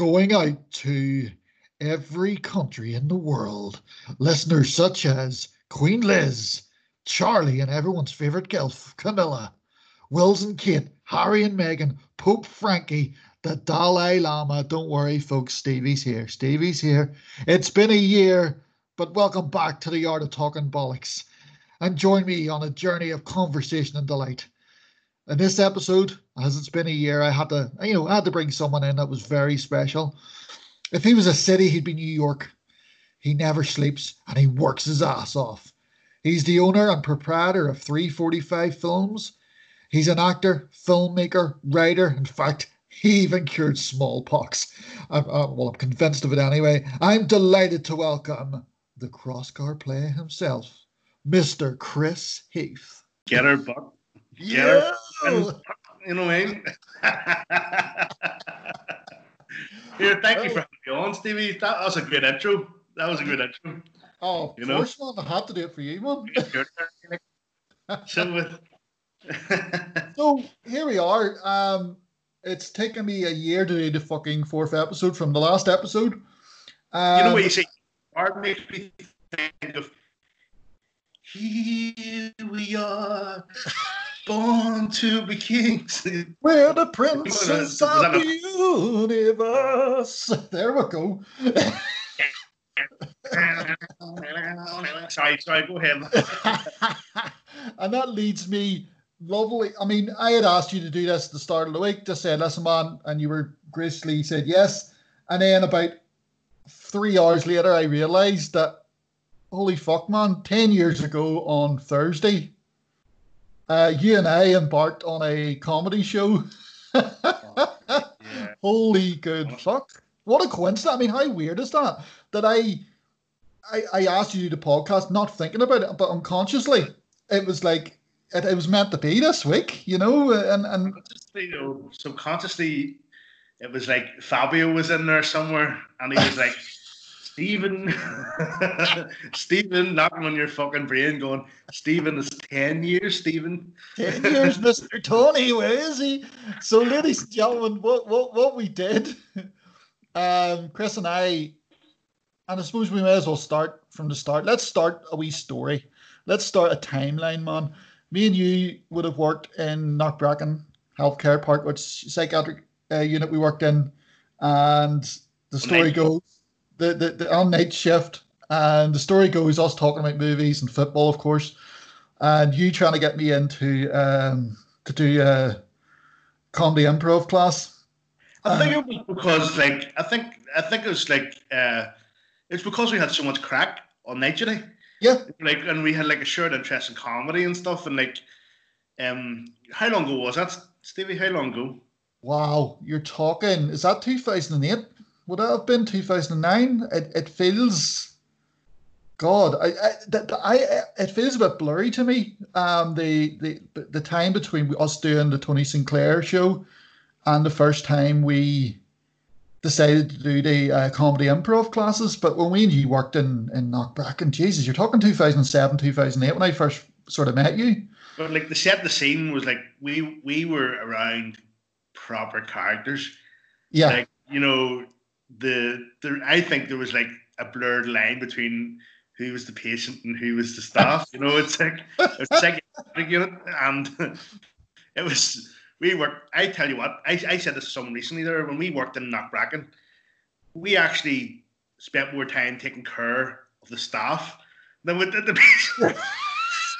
going out to every country in the world. Listeners such as Queen Liz, Charlie, and everyone's favourite gilf, Camilla, Wills and Kate, Harry and Meghan, Pope Frankie, the Dalai Lama. Don't worry, folks, Stevie's here. Stevie's here. It's been a year, but welcome back to the Art of Talking Bollocks. And join me on a journey of conversation and delight. In this episode, as it's been a year, I had to, you know, I had to bring someone in that was very special. If he was a city, he'd be New York. He never sleeps and he works his ass off. He's the owner and proprietor of 345 Films. He's an actor, filmmaker, writer. In fact, he even cured smallpox. I'm, uh, well, I'm convinced of it anyway. I'm delighted to welcome the Crossgar player himself, Mr. Chris Heath. Get her, Buck. Yeah. her. You know what I mean? Here, thank you for having me on, Stevie. That was a good intro. That was a good intro. Oh, You know? man. I had to do it for you, turn. So with So here we are. Um, it's taken me a year to do the fucking fourth episode from the last episode. Um, you know what you say? Art makes me think of here we are, born to be kings. We're the princes of the universe. There we go. sorry, sorry, go ahead. and that leads me lovely. I mean, I had asked you to do this at the start of the week, just said, listen, man, and you were graciously said yes. And then about three hours later, I realized that, holy fuck, man, 10 years ago on Thursday, uh, you and I embarked on a comedy show. Yeah. Holy good fuck. What a coincidence. I mean, how weird is that? That I I, I asked you to do the podcast, not thinking about it, but unconsciously. It was like it, it was meant to be this week, you know, and and you know, subconsciously, it was like Fabio was in there somewhere, and he was like, Stephen, Stephen, knocking on your fucking brain, going, Stephen is ten years, Stephen. 10 years, Mr. Tony, where is he? So, ladies and gentlemen, what what what we did, um, Chris and I, and I suppose we may as well start from the start. Let's start a wee story. Let's start a timeline, man. Me and you would have worked in Knockbracken Healthcare Park, which psychiatric uh, unit we worked in, and the story goes the, the the on night shift, and the story goes us talking about movies and football, of course and you trying to get me into um, to do a comedy improv class. I think it was because, like, I think, I think it was like, uh, it's because we had so much crack on night duty. Yeah, like and we had like a shared interest in comedy and stuff and like um how long ago was that Stevie how long ago wow, you're talking. Is that 2008? Would that have been 2009? It, it feels. God, I, I, that, I, it feels a bit blurry to me. Um, the, the, the time between us doing the Tony Sinclair show and the first time we decided to do the uh, comedy improv classes. But when we and you worked in in Knockbracken, Jesus, you're talking 2007, 2008 when I first sort of met you. but like the set the scene was like we we were around proper characters Yeah, like you know the there I think there was like a blurred line between who was the patient and who was the staff you know? It's like it's like unit and it was we worked I tell you what I, I said this to someone recently there when we worked in Knockbracken we actually spent more time taking care of the staff than we did the patient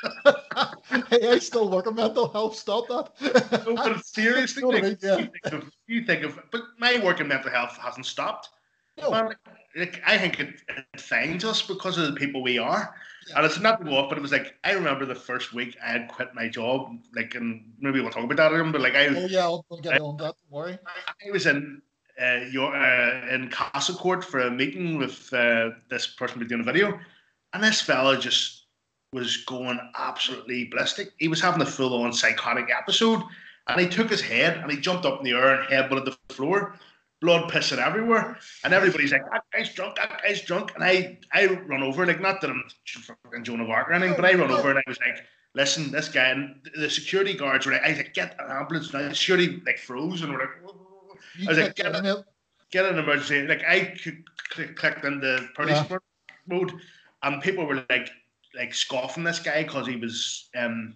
hey, I still work in mental health. Stop that. No, but seriously, Know what I mean? Yeah. you, think of, you think of, but my work in mental health hasn't stopped. No. Man, like, I think it, it finds us because of the people we are. And it's not to go off, but it was like I remember the first week I had quit my job, like, and maybe we'll talk about that again. But like I, Oh yeah, I'll, I'll get on that. Don't worry. I was in uh, your uh, in Castle Court for a meeting with uh, this person doing a video, and this fella just was going absolutely ballistic. He was having a full on psychotic episode, and he took his head and he jumped up in the air and headbutted the floor, blood pissing everywhere, and everybody's like, "That guy's drunk, that guy's drunk," and I I run over like not that I'm fucking Joan of Arc or anything, but I run over and I was like. Listen, this guy and the security guards were like, I was like, get an ambulance now. The security like froze and we're like, You I was like, get it. get an emergency. Like I click, clicked into police Yeah. mode, and people were like, like scoffing this guy because he was, um,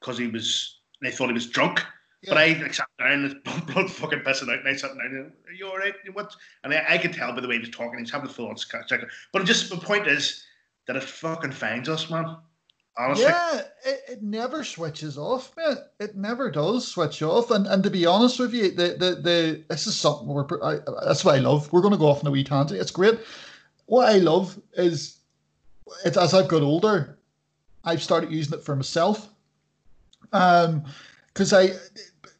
because he was, they thought he was drunk. But I like, sat down, and blood, fucking pissing out, and I sat down. And, Are you all right? What? And I, I could tell by the way he was talking, he's having a full on check. But just the point is that it fucking finds us, man. Honestly, Yeah, it, it never switches off, man. It never does switch off. And and to be honest with you, the the, the this is something we're I, that's what I love. We're going to go off on a wee tangent. It's great. What I love is it's as I've got older, I've started using it for myself. Um, because I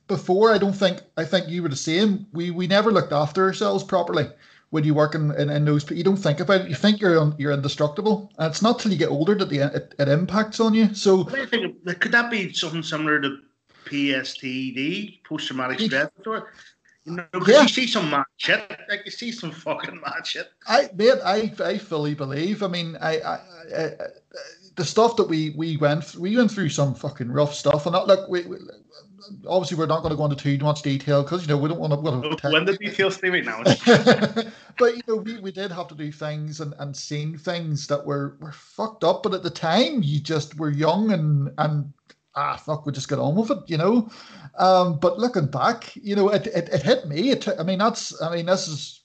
before I don't think I think you were the same. We we never looked after ourselves properly when you work in, in, in those but you don't think about it you think you're un, you're indestructible and it's not till you get older that the it, it impacts on you so think? Could that be something similar to PSTD, post traumatic stress disorder? You know, 'cause Yeah. you see some mad shit. Like you see some fucking mad shit. I mate, I I fully believe. I mean, I, I, I, the stuff that we we went through, we went through some fucking rough stuff, and not look, we, we obviously we're not going to go into too much detail because you know we don't want to. No, when the details, Stevie? Now, but you know, we, we did have to do things and, and seen things that were, were fucked up. But at the time, you just were young and and ah fuck, we just get on with it, you know. Um, but looking back, you know, it it, it hit me. It, I mean, that's I mean, this is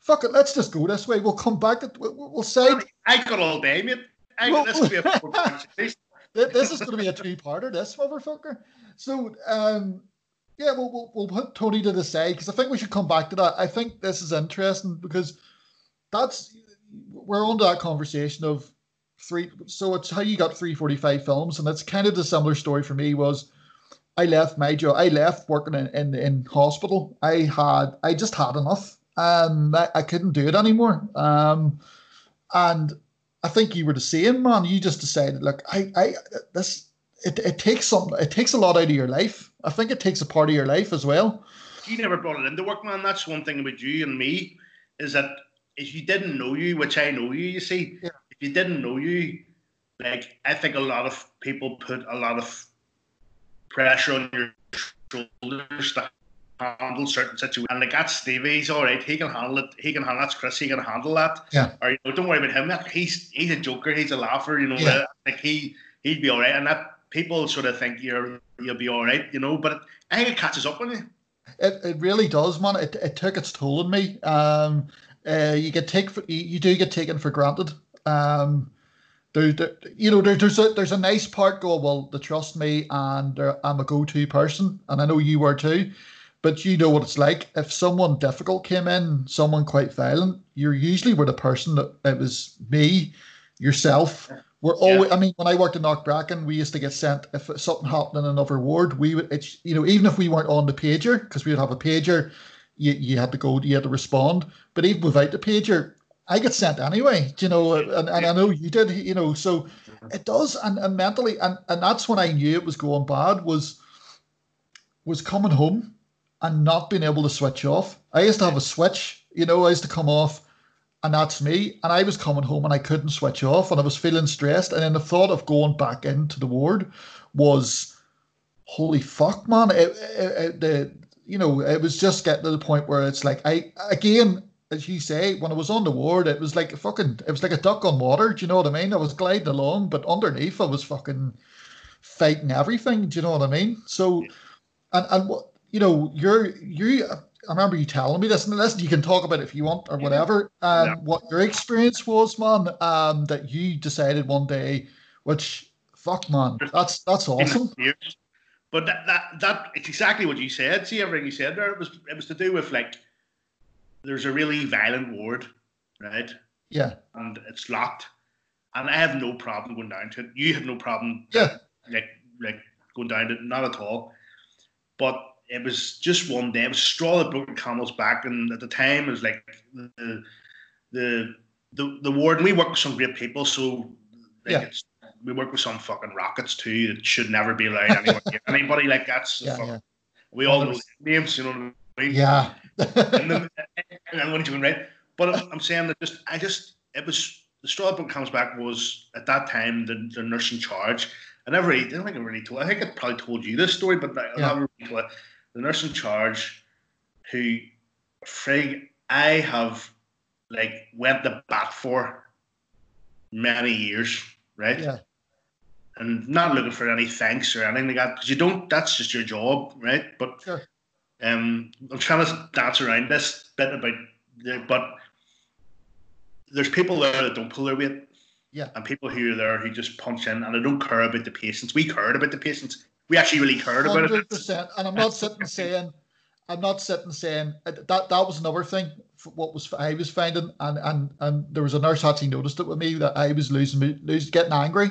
fuck it. Let's just go this way. We'll come back. We'll, we'll say I got all day, mate. I got this be a. This is going to be a two-parter. This motherfucker. So, um, yeah, we'll, we'll we'll put Tony to the side because I think we should come back to that. I think this is interesting because that's we're on to that conversation of three. So it's how you got three forty-five films, and that's kind of the similar story for me. Was I left my job? I left working in in, in hospital. I had I just had enough. Um, I, I couldn't do it anymore. Um, and I think you were the same, man. You just decided, look, I, I, this, it, it takes something, it takes a lot out of your life. I think it takes a part of your life as well. You never brought it into work, man. That's one thing about you and me is that if you didn't know you, which I know you, you see, Yeah. If you didn't know you, like I think a lot of people put a lot of pressure on your shoulders to handle certain situations. And like that's Stevie, he's all right. He can handle it. He can handle that's Chris. He can handle that. Yeah. Or you know, don't worry about him. He's he's a joker. He's a laugher. You know, Yeah. like he he'd be all right. And that people sort of think you're you'll be all right. You know, but I think it catches up on you. It, it really does, man. It, it took its toll on me. Um, uh, you get take for, you do get taken for granted. Um, there, there you know, there, there's a there's a nice part going. Well, they trust me, and uh, I'm a go-to person, and I know you were too. But you know what it's like. If someone difficult came in, someone quite violent, you're usually with a person that it was me, yourself. We're Yeah. always. I mean, when I worked in Knockbracken, we used to get sent if something happened in another ward. We would, it's you know, even if we weren't on the pager, because we would have a pager, you, you had to go, you had to respond. But even without the pager, I get sent anyway. You know, and, and I know you did. You know, so it does, and, and mentally, and and that's when I knew it was going bad. Was was coming home and not being able to switch off. I used to have a switch. You know, I used to come off and that's me. And I was coming home and I couldn't switch off, and I was feeling stressed. And then the thought of going back into the ward was, holy fuck, man! It, it, it, the you know, it was just getting to the point where it's like I again, as you say, when I was on the ward, it was like a fucking, it was like a duck on water. Do you know what I mean? I was gliding along, but underneath, I was fucking fighting everything. Do you know what I mean? So, and and what you know, you're you. I remember you telling me this, and listen, you can talk about it if you want or whatever. Um, Yeah. what your experience was, man. Um, that you decided one day, which fuck, man, that's that's awesome. But that, that that it's exactly what you said. See everything you said there. It was it was to do with like there's a really violent ward, right? Yeah, And it's locked. And I have no problem going down to it. You have no problem yeah, like like going down to it, not at all. But it was just one day. It was a straw that broke the camel's back, and at the time it was like the the the, the ward. And we work with some great people, so like Yeah. it's, we work with some fucking rockets too that should never be allowed anywhere anybody. Like that's yeah, fuck- yeah, we all know names, you know what I mean? yeah. And then, and when you can right. But I'm, I'm saying that just I just it was the straw that broke the camel's back was at that time the, the nurse in charge. I never really, I don't think I really told. I think I probably told you this story, but I Yeah. never really told it. The nurse in charge, who Frig, I have like went to bat for many years, right? Yeah. And not looking for any thanks or anything like that because you don't. That's just your job, right? But Sure. Um, I'm trying to dance around this bit about, but there's people there that don't pull their weight. Yeah. And people who are there who just punch in and they don't care about the patients. We cared about the patients. We actually really cared about Hundred it. percent. And I'm not sitting saying, I'm not sitting saying uh, that. That was another thing. What was I was finding, and and and there was a nurse actually noticed it with me that I was losing, losing, getting angry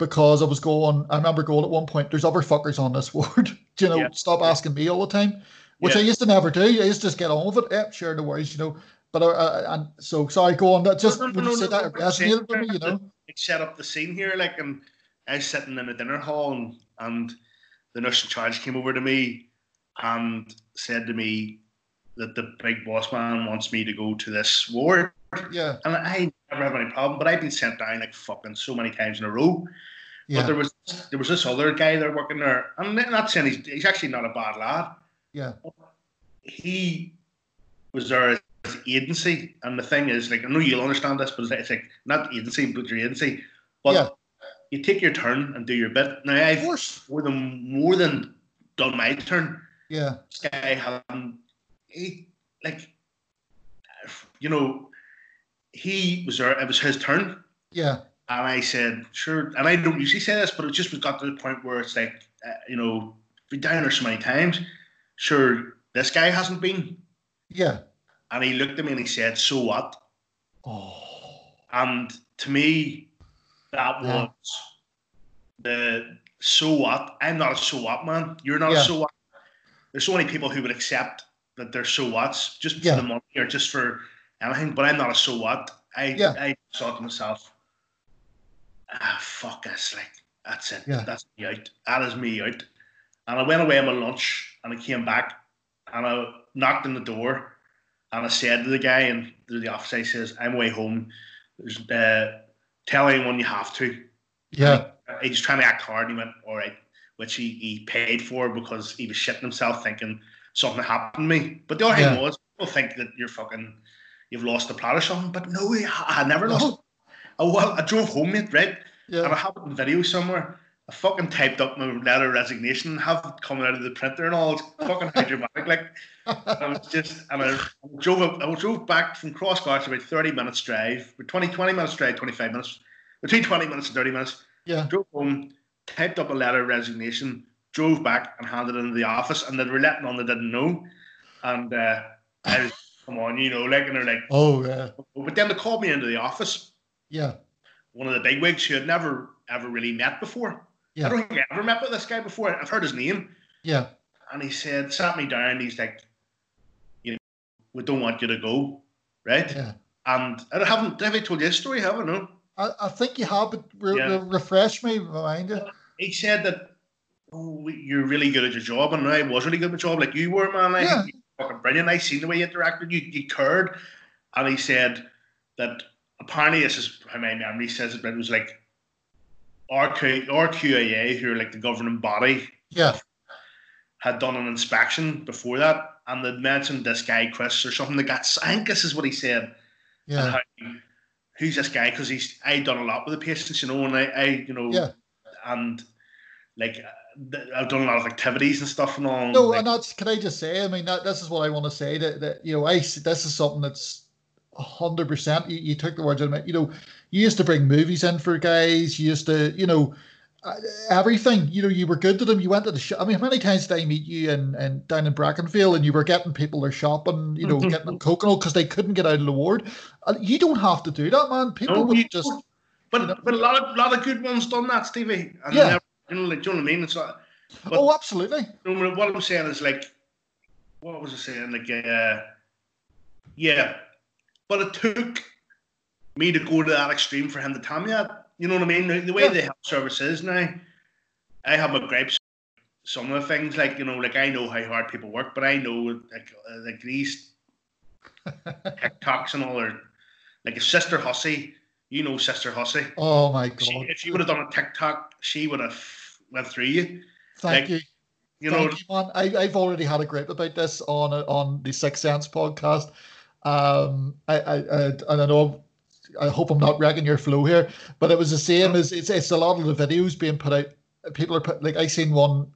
because I was going. I remember going at one point. There's other fuckers on this ward. Do you know? Yeah. Stop asking me all the time, which I used to never do. I used to just get on with it. Yeah, sure, no worries. You know. But uh, uh, and so sorry, go on. That just No, no, when no, you said that, it no, I'm resonated with me. You know. like, set up the scene here, like, and I was sitting in a dinner hall, and, and the nurse in charge came over to me and said to me that the big boss man wants me to go to this ward, Yeah. and I never have any problem, but I've been sent down like fucking so many times in a row. But there was there was this other guy there working there, and I'm not saying he's, he's actually not a bad lad. Yeah. He was there as agency, and the thing is, like, I know you'll understand this, but it's like not agency, but your agency. But Yeah. you take your turn and do your bit. Now I've more than more than done my turn. Yeah. This guy he like you know he was there. It was his turn. Yeah. And I said, sure. And I don't usually say this, but it just got to the point where it's like, uh, you know, been down there so many times. Sure, this guy hasn't been. Yeah. And he looked at me and he said, so what? Oh. And to me, that Yeah. was the so what. I'm not a so what man. You're not Yeah. a so what. There's so many people who would accept that they're so what's just Yeah. for the money or just for anything, but I'm not a so what. I Yeah. I thought to myself, ah fuck this, like that's it. Yeah. That's me out. That is me out. And I went away on my lunch and I came back and I knocked on the door and I said to the guy in the office, I says, I'm way home. Uh, tell anyone you have to. Yeah. He was trying to act hard and he went, all right, which he, he paid for because he was shitting himself thinking something happened to me. But the other Yeah. thing was, people think that you're fucking, you've lost the plot or something. But no, I, I never lost No. Oh, well, I drove home, mate, right? And I have it in video somewhere. I fucking typed up my letter of resignation, have it coming out of the printer and all. It's fucking how dramatic. Like, I was just, and I drove up, I drove back from Crossgar about 30 minutes drive, or 20, 20 minutes drive, 25 minutes, between 20 minutes and 30 minutes. Yeah. Drove home, typed up a letter of resignation, drove back and handed it into the office, and they were letting on they didn't know. And uh, I was, come on, you know, like, and they're like, Oh yeah. but then they called me into the office, Yeah. one of the bigwigs who had never, ever really met before. Yeah. I don't think I ever met with this guy before. I've heard his name. Yeah. And he said, sat me down, he's like, you know, we don't want you to go, right? Yeah. And I haven't, have I told you this story? Have I? No. I, I think you have, but re- Yeah. re- refresh me, remind you. He said that, oh, you're really good at your job, and I was really good at my job, like you were, man. I Yeah. Fucking brilliant. I seen the way you interacted, you, you cared. And he said that apparently, this is how my memory says it, but it was like RQ, RQIA, who are like the governing body, Yeah. had done an inspection before that, and they mentioned this guy Chris or something. That got I think this is what he said. Yeah. how, who's this guy? Because he's I done a lot with the patients, you know, and I, I you know, Yeah. and like I've done a lot of activities and stuff and all. No, like, and that's can I just say? I mean, that this is what I want to say. That that you know, I this is something that's hundred percent. You, you took the words out of my. You know, you used to bring movies in for guys. You used to, you know, uh, everything. You know, you were good to them. You went to the shop. I mean, how many times did I meet you and and down in Brackenfield, and you were getting people their shopping, you know, getting them coconut because they couldn't get out of the ward. Uh, you don't have to do that, man. People no, would just. but you know. but a lot of lot of good ones done that, Stevie. And Yeah. never- you know, like, do you know what I mean? It's like, but- oh, absolutely. you know, what I'm saying is like, what was I saying? Like, uh, yeah, but it took me to go to that extreme for him to tell me that. You know what I mean? The, the way Yeah. the health service is now, I have my gripes. Some of the things, like you know, like I know how hard people work, but I know like uh, like these TikToks and all are like a sister Hussey. You know, sister Hussey. Oh my She, god. if she would have done a TikTok, she would have went through you. Thank like, you. You know, Thank you, man. I, I've already had a gripe about this on on the Six Sense podcast. Um, I, I, I and I know I hope I'm not wrecking your flow here, but it was the same as it's it's a lot of the videos being put out. People are put like I seen one.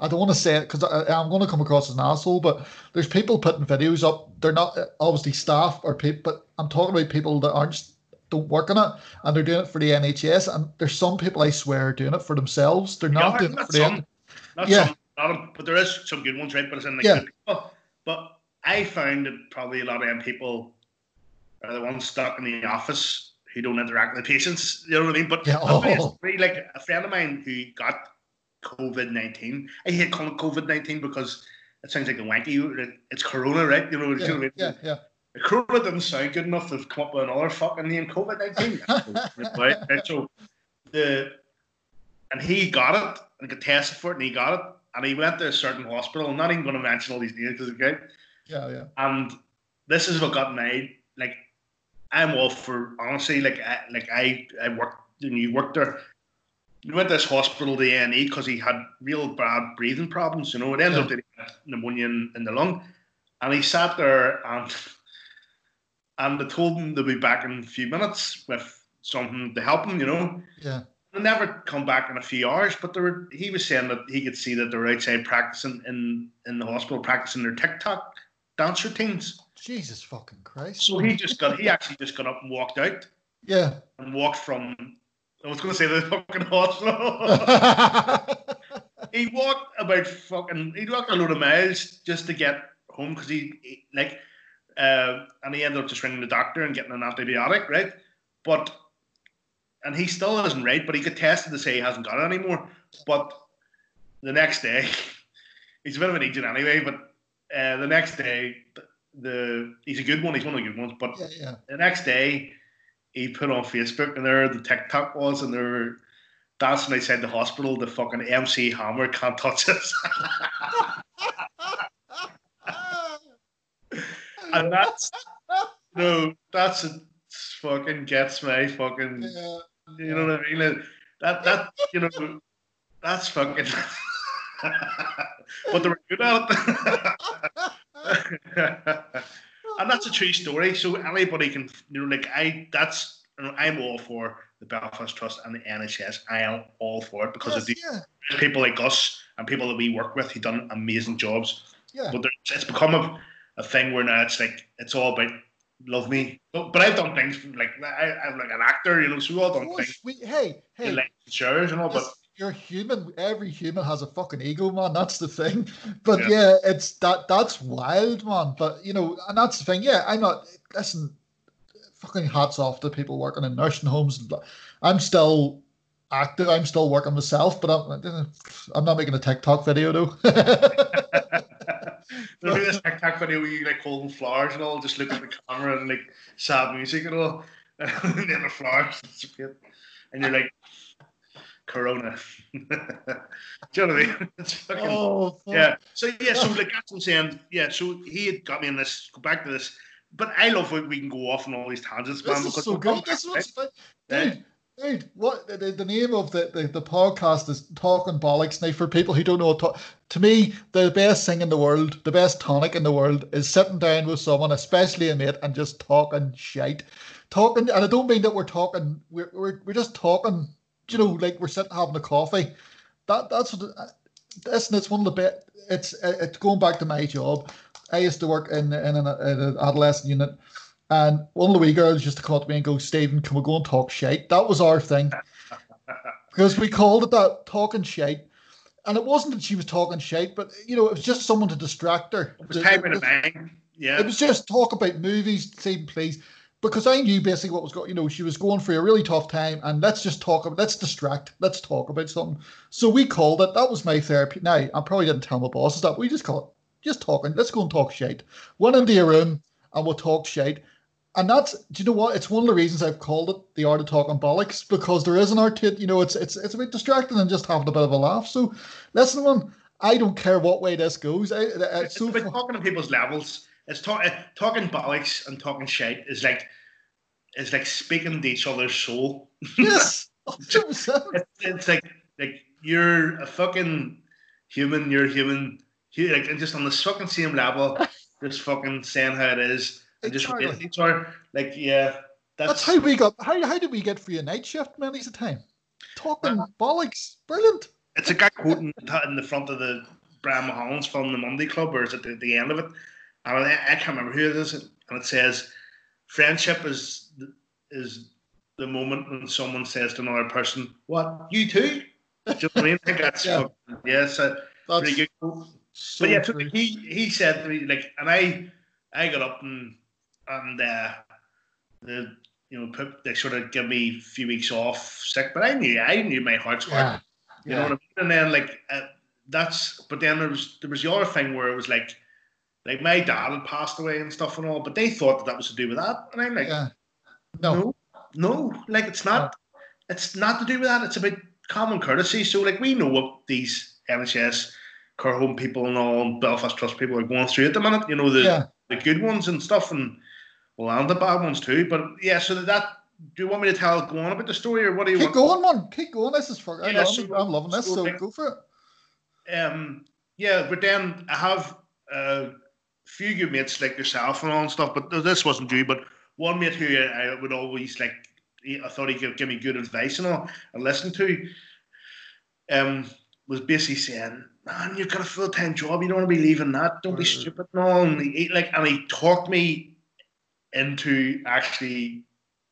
I don't want to say it because I'm going to come across as an asshole, but there's people putting videos up. They're not obviously staff or people, but I'm talking about people that aren't don't work on it and they're doing it for the NHS. And there's some people I swear are doing it for themselves. They're not Yeah, doing it for the not Yeah. some, but there is some good ones, right? But it's in like Yeah. good people. But I found that probably a lot of them people are the ones stuck in the office who don't interact with the patients. You know what I mean? But Yeah, I'll tell you a oh. like a friend of mine who got COVID nineteen. I hate calling it COVID nineteen because it sounds like a wanky. It's Corona, right? You know, you know what I mean? yeah, yeah. The corona didn't sound good enough to come up with another fucking name, COVID nineteen. right, right. So the and he got it and got tested for it, and he got it, and he went to a certain hospital. I'm not even going to mention all these names because okay. Yeah, yeah. And this is what got made. Like I'm all for honestly. Like I, like I I worked and you worked there. He went to this hospital, the A and E, because he had real bad breathing problems. You know, it ended Yeah. up that he had pneumonia in, in the lung, and he sat there and and they told him they'll be back in a few minutes with something to help him. You know, Yeah. they never come back in a few hours, but they were, he was saying that he could see that they were outside practicing in, in the hospital, practicing their TikTok dance routines. Jesus fucking Christ. So he just got, he actually just got up and walked out Yeah. and walked from, I was going to say the fucking hospital. he walked about fucking, he walked a load of miles just to get home because he, he, like, uh, and he ended up just ringing the doctor and getting an antibiotic, right? But, and he still isn't right, but he got tested to say he hasn't got it anymore. But the next day, he's a bit of an idiot anyway, but uh, the next day, the, the he's a good one, he's one of the good ones, but yeah, yeah. the next day he put on Facebook and there the TikTok was and they were dancing outside the hospital. The fucking MC Hammer can't touch us, and that's no, that's a, fucking gets me fucking. yeah. You know what I mean? Like, that that you know that's fucking. but they were good at it. and that's a true story. So anybody can, you know, like I, that's, you know, I'm all for the Belfast Trust and the NHS. I am all for it because Yes, of the yeah. people like us and people that we work with who done amazing jobs. Yeah. But there's- it's become a, a thing where now it's like it's all about love me. But, but I've done things like I, I'm like an actor, you know. So we've all done things, we, hey, hey, like shares and all. But you're human. Every human has a fucking ego, man. That's the thing. But Yeah. yeah. it's that that's wild, man. But you know, and that's the thing. Yeah, I'm not. Listen, fucking hats off to people working in nursing homes. and. I'm still active. I'm still working myself, but I'm I'm not making a TikTok video though. There'll be this TikTok video where you like holding flowers and all, just look at the camera and like sad music and all, and then the flowers disappear, and you're like, Corona. Do you know what I mean? It's fucking oh, fuck. yeah. So yeah, so like that's what I'm saying. Yeah, so he had got me in this. Go back to this, but I love when we can go off on all these tangents, man. This is because so good. Back, what's right? dude, dude. What the, the, name of the, the, the podcast is Talking Bollocks. Now, for people who don't know, to, to me, the best thing in the world, the best tonic in the world, is sitting down with someone, especially a mate, and just talking shite. Talking, and I don't mean that we're talking. We're we're, we're just talking. You know, like we're sitting having a coffee. That that's what. Uh, listen, it's one of the best. It's uh, it's going back to my job. I used to work in in an, in an adolescent unit, and one of the wee girls used to come up to me and go, Stephen, can we go and talk shite? That was our thing. Because we called it that, talking shite. And it wasn't that she was talking shite, but you know, it was just someone to distract her. It was time in a bang. Yeah. it was just talk about movies, same please. Because I knew basically what was going, you know, she was going through a really tough time, and let's just talk about, let's distract, let's talk about something. So we called it. That was my therapy. Now I probably didn't tell my bosses that. We just call it, just talking. Let's go and talk shite. Went into your room and we'll talk shite. And that's, do you know what? It's one of the reasons I've called it the art of talking bollocks because there is an art to it. You know, it's it's it's a bit distracting and just having a bit of a laugh. So, listen, man, I don't care what way this goes. I, it's It's so about talking to people's levels. It's talk, uh, talking bollocks and talking shit is like is like speaking to each other's soul. Yes, It's, it's like like you're a fucking human, you're human, like, and just on the fucking same level, just fucking saying how it is, and just Exactly. relating to her. Like, yeah, that's, That's how we got. How, how did we get for a night shift many's a time? Talking Well- bollocks, brilliant. it's a guy quoting that in the front of the Brian Mulholland's film, The Monday Club, or is it the, the end of it? And I, I can't remember who it is, and it says, "Friendship is is the moment when someone says to another person, "What you too?" Do you know what I mean? I think that's Yeah. fucking, yeah, it's a That's pretty good quote. so But yeah, so he he said to me like, and I I got up and and uh, the you know put they sort of give me a few weeks off sick, but I knew I knew my heart's work. yeah, You know what I mean? And then like uh, that's but then there was there was the other thing where it was like like my dad had passed away and stuff and all, but they thought that that was to do with that, and I'm like, yeah. No, no, no, like it's not. It's not to do with that. It's about common courtesy. So like we know what these NHS care home people and all Belfast Trust people are going through at the minute. You know the yeah. the good ones and stuff, and well, and the bad ones too. But yeah, so that, do you want me to tell go on about the story, or what do you Keep want? going, man. Keep going. This is for. Yeah, love, so- I'm loving this. so So go for it. um, yeah, but then I have a few good mates like yourself and all and stuff. But this wasn't you, but one mate who I would always like. I thought he could give me good advice and all, and listen to. Um, was basically saying, "Man, you've got a full time job. You don't want to be leaving that. Don't be Mm. stupid." No, and he- like, and he talked me into actually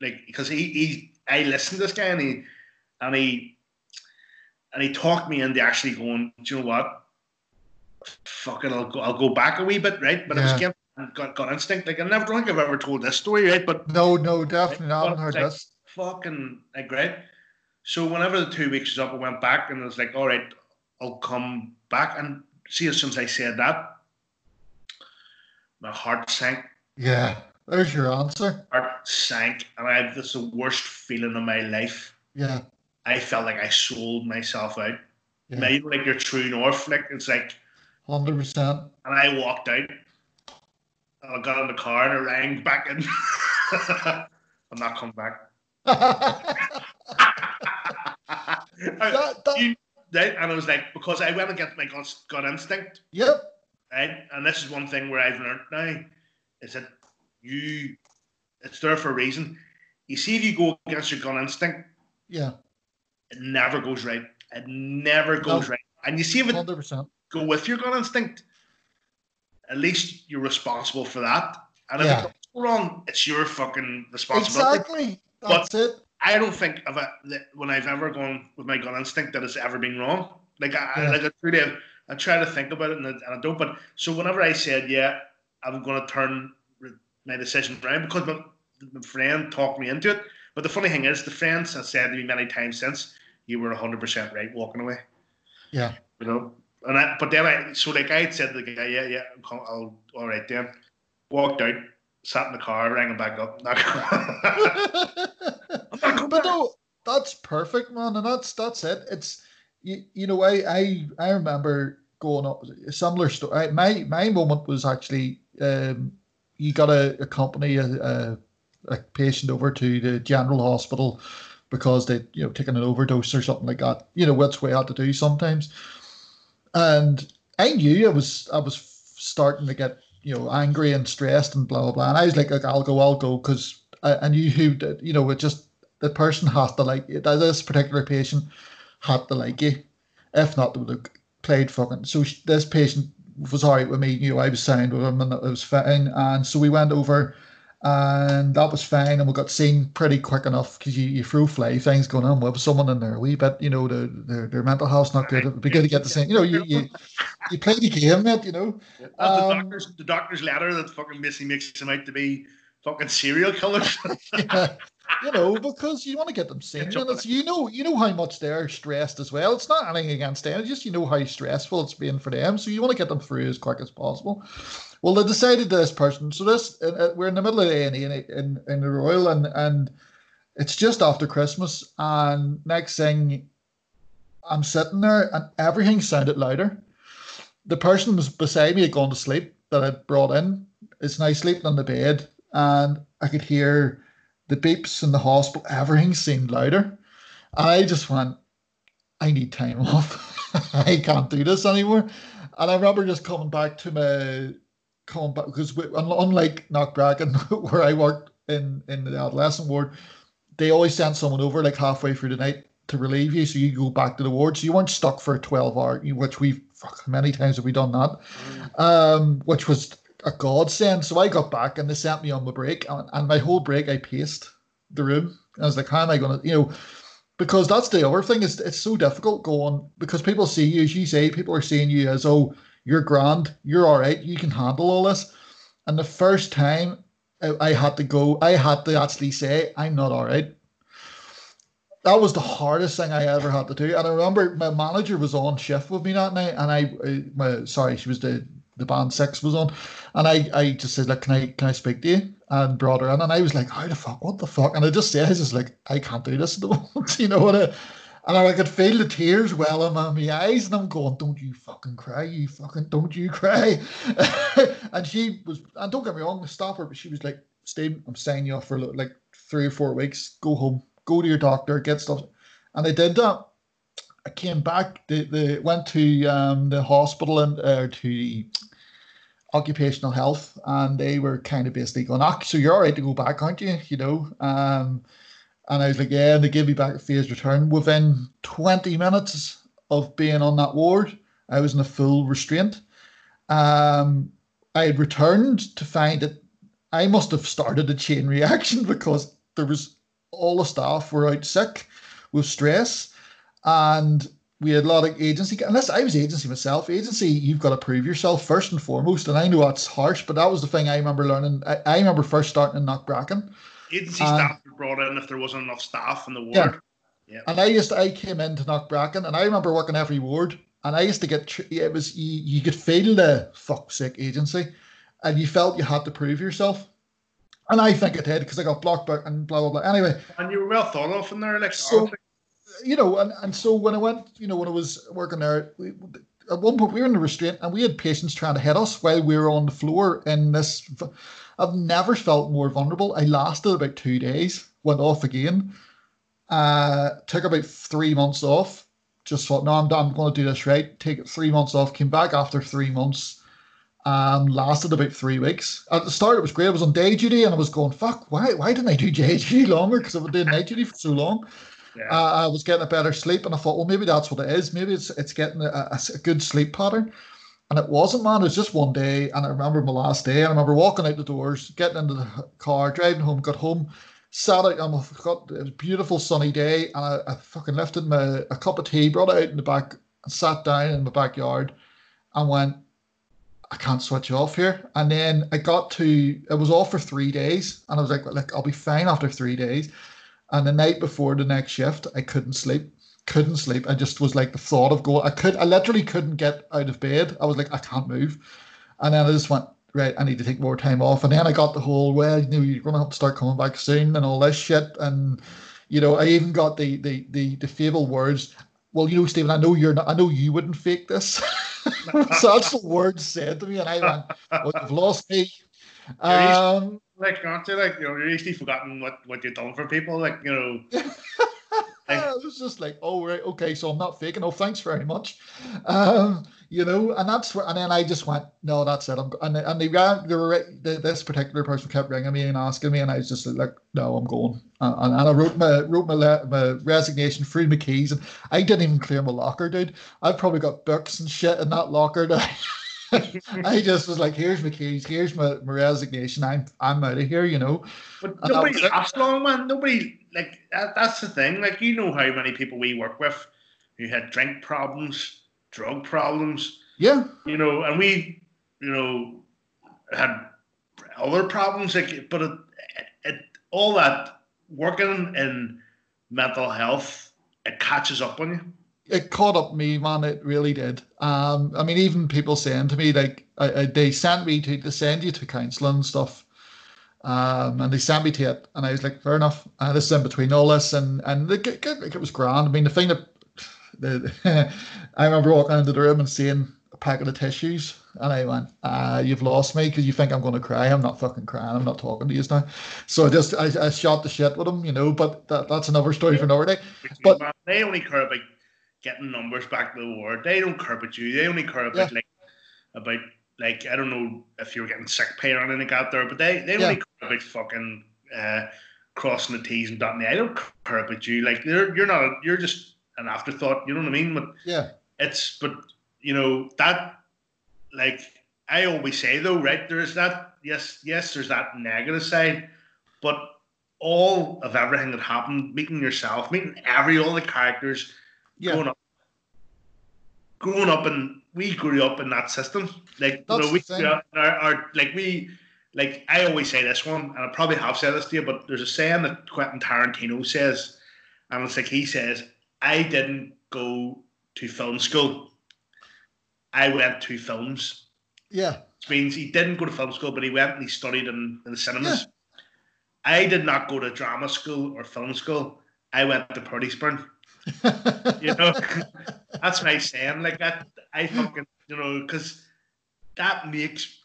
like because he he I listened to this guy and he and he and he talked me into actually going. Do you know what? Fucking, I'll go. I'll go back a wee bit, right? But it was Yeah. again got got instinct. Like I never think I've ever told this story, right? But No, no, definitely not. I haven't heard like- this. fucking like great. So whenever the two weeks was up, I went back and I was like, all right, I'll come back. And see, as soon as I said that, my heart sank. Yeah, there's your answer. Heart sank, and I had this the worst feeling of my life. Yeah, I felt like I sold myself out. yeah, Maybe like your true north, like it's like, hundred percent. and I walked out. And I got in the car and I rang back in. I'm not coming back. That, that, You- right? And I was like, because I went against my gut, gut instinct, yep. right? And this is one thing where I've learned now is that you, it's there for a reason. You see, if you go against your gut instinct, Yeah, it never goes right. It never goes No. right. And you see, if it hundred percent. go with your gut instinct, at least you're responsible for that. And if Yeah. it goes wrong, it's your fucking responsibility. Exactly. That's it. I don't think of it that when I've ever gone with my gut instinct that it's ever been wrong. Like I, I Yeah. like I truly, I try to think about it and I, and I don't. But so whenever I said yeah, I'm going to turn my decision around because my, my friend talked me into it. But the funny thing is, the friends have said to me many times since, "You were 100 percent right walking away." Yeah. You know, and I, but then I, so like I had said to the guy, "Yeah, yeah, com- I'll, all right then." Walked out, sat in the car, rang him back up. but no, that's perfect, man, and that's that's it. It's you, you know, I I I remember going up a similar story. My my moment was actually um, you got to accompany a, a a patient over to the general hospital because they you know taken an overdose or something like that. You know, what I had to do sometimes, and I knew I was I was starting to get you know angry and stressed and blah blah blah. And I was like, like I'll go, I'll go, because I, I knew who did, you know it just the person has to like it. This particular patient had to like you. If not, they would have played fucking. So this patient was alright with me. You know, I was signed with him and it was fine. And so we went over and that was fine. And we got seen pretty quick enough because you, you throw fly things going on with someone in there a wee bit. You know, the, their, their mental health's not good. It'd be good to get the same. You know, you, you, you play the game, mate, you know. That's Um, the doctor's the doctor's letter that fucking basically makes him out to be fucking serial killers. yeah, you know, because you want to get them seen, and it's you know you know how much they're stressed as well. It's not anything against them; it's just you know how stressful it's been for them. So you want to get them through as quick as possible. Well, they decided this person. So this uh, uh, we're in the middle of A and E in, in the Royal, and and it's just after Christmas, and next thing, I'm sitting there, and everything sounded louder. The person was beside me had gone to sleep that I'd brought in. Is now sleeping on the bed, and I could hear the beeps in the hospital, everything seemed louder. I just went, I need time off. I can't do this anymore. And I remember just coming back to my coming back because we, unlike Knockbracken, where I worked in in the adolescent ward, they always sent someone over like halfway through the night to relieve you, so you go back to the ward, so you weren't stuck for a twelve hour, which we've fuck, many times have we done that, mm. um, which was a godsend. So I got back and they sent me on my break, and, and my whole break I paced the room. I was like, how am I going to, you know, because that's the other thing is it's so difficult going because people see you as you say people are seeing you as oh you're grand you're all right you can handle all this and the first time I, I had to go I had to actually say I'm not all right that was the hardest thing I ever had to do and I remember my manager was on shift with me that night and I, I my, sorry she was the the band six was on, and I, I just said like, can I can I speak to you? And brought her in, and I was like, how the fuck, what the fuck? And I just said, I was just like, I can't do this at the moment, you know what? I, and I could feel the tears welling in my eyes, and I'm going, don't you fucking cry, you fucking don't you cry. and she was, and don't get me wrong, stop her, but she was like, Steve, I'm signing you off for like three or four weeks. Go home, go to your doctor, get stuff. And I did that. I came back. They, they went to um, the hospital and uh, to occupational health, and they were kind of basically going, "Ah, so you're all right to go back, aren't you?" You know. Um, and I was like, "Yeah." And they gave me back a phased return. Within 20 minutes of being on that ward, I was in a full restraint. Um, I had returned to find that I must have started a chain reaction because there was all the staff were out sick with stress, and we had a lot of agency. Unless I was agency myself, agency, you've got to prove yourself first and foremost. And I know that's harsh, but that was the thing I remember learning. I, I remember first starting in Knockbracken. Agency and, staff were brought in if there wasn't enough staff in the ward. Yeah. yeah. And I used to, I came into Knockbracken, and I remember working every ward, and I used to get it was you, you could feel the fuck sick agency, and you felt you had to prove yourself. And I think it did because I got blocked back and blah blah blah. Anyway, and you were well thought of in there, like so you know, and, and so when I went, you know, when I was working there, we, at one point we were in the restraint and we had patients trying to hit us while we were on the floor in this. I've never felt more vulnerable. I lasted about two days, went off again, uh, took about three months off. Just thought, no, I'm, I'm going to do this right. Take three months off. Came back after three months. Um, lasted about three weeks. At the start, it was great. I was on day duty and I was going, fuck, why, why didn't I do day duty longer? Because I've been doing night duty for so long. Yeah. Uh, I was getting a better sleep, and I thought, well, maybe that's what it is. Maybe it's it's getting a, a, good sleep pattern. And it wasn't, man. It was just one day, and I remember my last day. And I remember walking out the doors, getting into the car, driving home, got home, sat out. And I got a beautiful sunny day, and I, I fucking lifted my a cup of tea, brought it out in the back, and sat down in the backyard, and went, I can't switch off here. And then I got to, it was off for three days, and I was like, look, I'll be fine after three days. And the night before the next shift, I couldn't sleep. Couldn't sleep. I just was like the thought of going. I could. I literally couldn't get out of bed. I was like, I can't move. And then I just went right. I need to take more time off. And then I got the whole well, you know, you're gonna have to start coming back soon and all this shit. And you know, I even got the the the the fabled words. Well, you know, Stephen, I know you're not. I know you wouldn't fake this. so that's the words said to me, and I went, "Well, you've lost me." Um, like, aren't you? Like, you're usually forgotten what what you've done for people. Like, you know. like, I was just like, oh right, okay, so I'm not faking. Oh, thanks very much. Um, you know, and that's where, and then I just went, no, that's it. I'm and and they. They were this particular person kept ringing me and asking me, and I was just like, no, I'm going. And, and I wrote my wrote my, my resignation, threw my keys, and I didn't even clear my locker, dude. I've probably got books and shit in that locker. That I just was like, here's my keys, here's my, my resignation. I'm I'm out of here, you know. But nobody lasts long, man. Nobody like that, that's the thing. Like you know how many people we work with who had drink problems, drug problems. Yeah. You know, and we, you know, had other problems. Like, but it, it all that working in mental health, it catches up on you it caught up me, man. It really did. Um, I mean, even people saying to me like, I, I, they sent me to, to send you to counselling and stuff, um, and they sent me to it, and I was like, fair enough. Uh, this is in between all this, and and it, it, it was grand. I mean, the thing that the, I remember walking into the room and seeing a packet of tissues, and I went, uh, "You've lost me because you think I'm going to cry. I'm not fucking crying. I'm not talking to you now." So I just I, I shot the shit with him, you know. But that, that's another story for another day. But they only care about getting numbers back to the ward. They don't care about you. They only care about Yeah. like about like I don't know if you're getting sick pay or anything out there, but they they Yeah. only care about fucking uh, crossing the T's and dotting the I. They don't care about you. Like you're you're not you're just an afterthought. You know what I mean? But Yeah. it's but you know that like I always say though, right? There is that yes, yes, there's that negative side, but all of everything that happened, meeting yourself, meeting every all the characters, Yeah. growing up, growing up, and we grew up in that system. Like you know, we the thing. grew up, our, our, like we. Like I always say this one, and I probably have said this to you, but there's a saying that Quentin Tarantino says, and it's like he says, "I didn't go to film school. I went to films." Yeah. Which means he didn't go to film school, but he went and he studied in, in the cinemas. I did not go to drama school or film school. I went to Purdysburn. You know, that's my saying. Like that, I fucking, you know, because that makes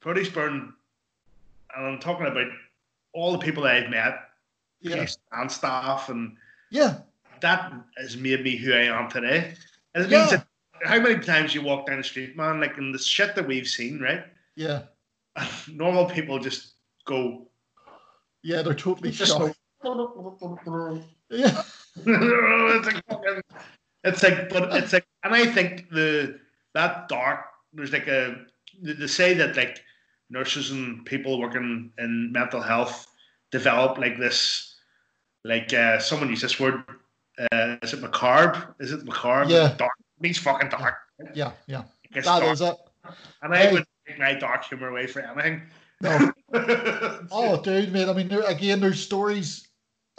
Purdysburn, and I'm talking about all the people that I've met, yeah. and staff, and Yeah. that has made me who I am today. And it Yeah. means that how many times you walk down the street, man, like in the shit that we've seen, right? Yeah. Normal people just go, Yeah. They're totally shocked. Yeah. it's like fucking, it's like, but it's like, and I think the that dark, there's like a they say that like nurses and people working in mental health develop like this, like uh, someone used this word, uh, is it macabre? Is it macabre? Yeah. dark it means fucking dark. Yeah. Yeah. That dark. is it. and I Hey. would take my dark humor away for anything. No. Oh, dude, man. I mean, there, again, there's stories.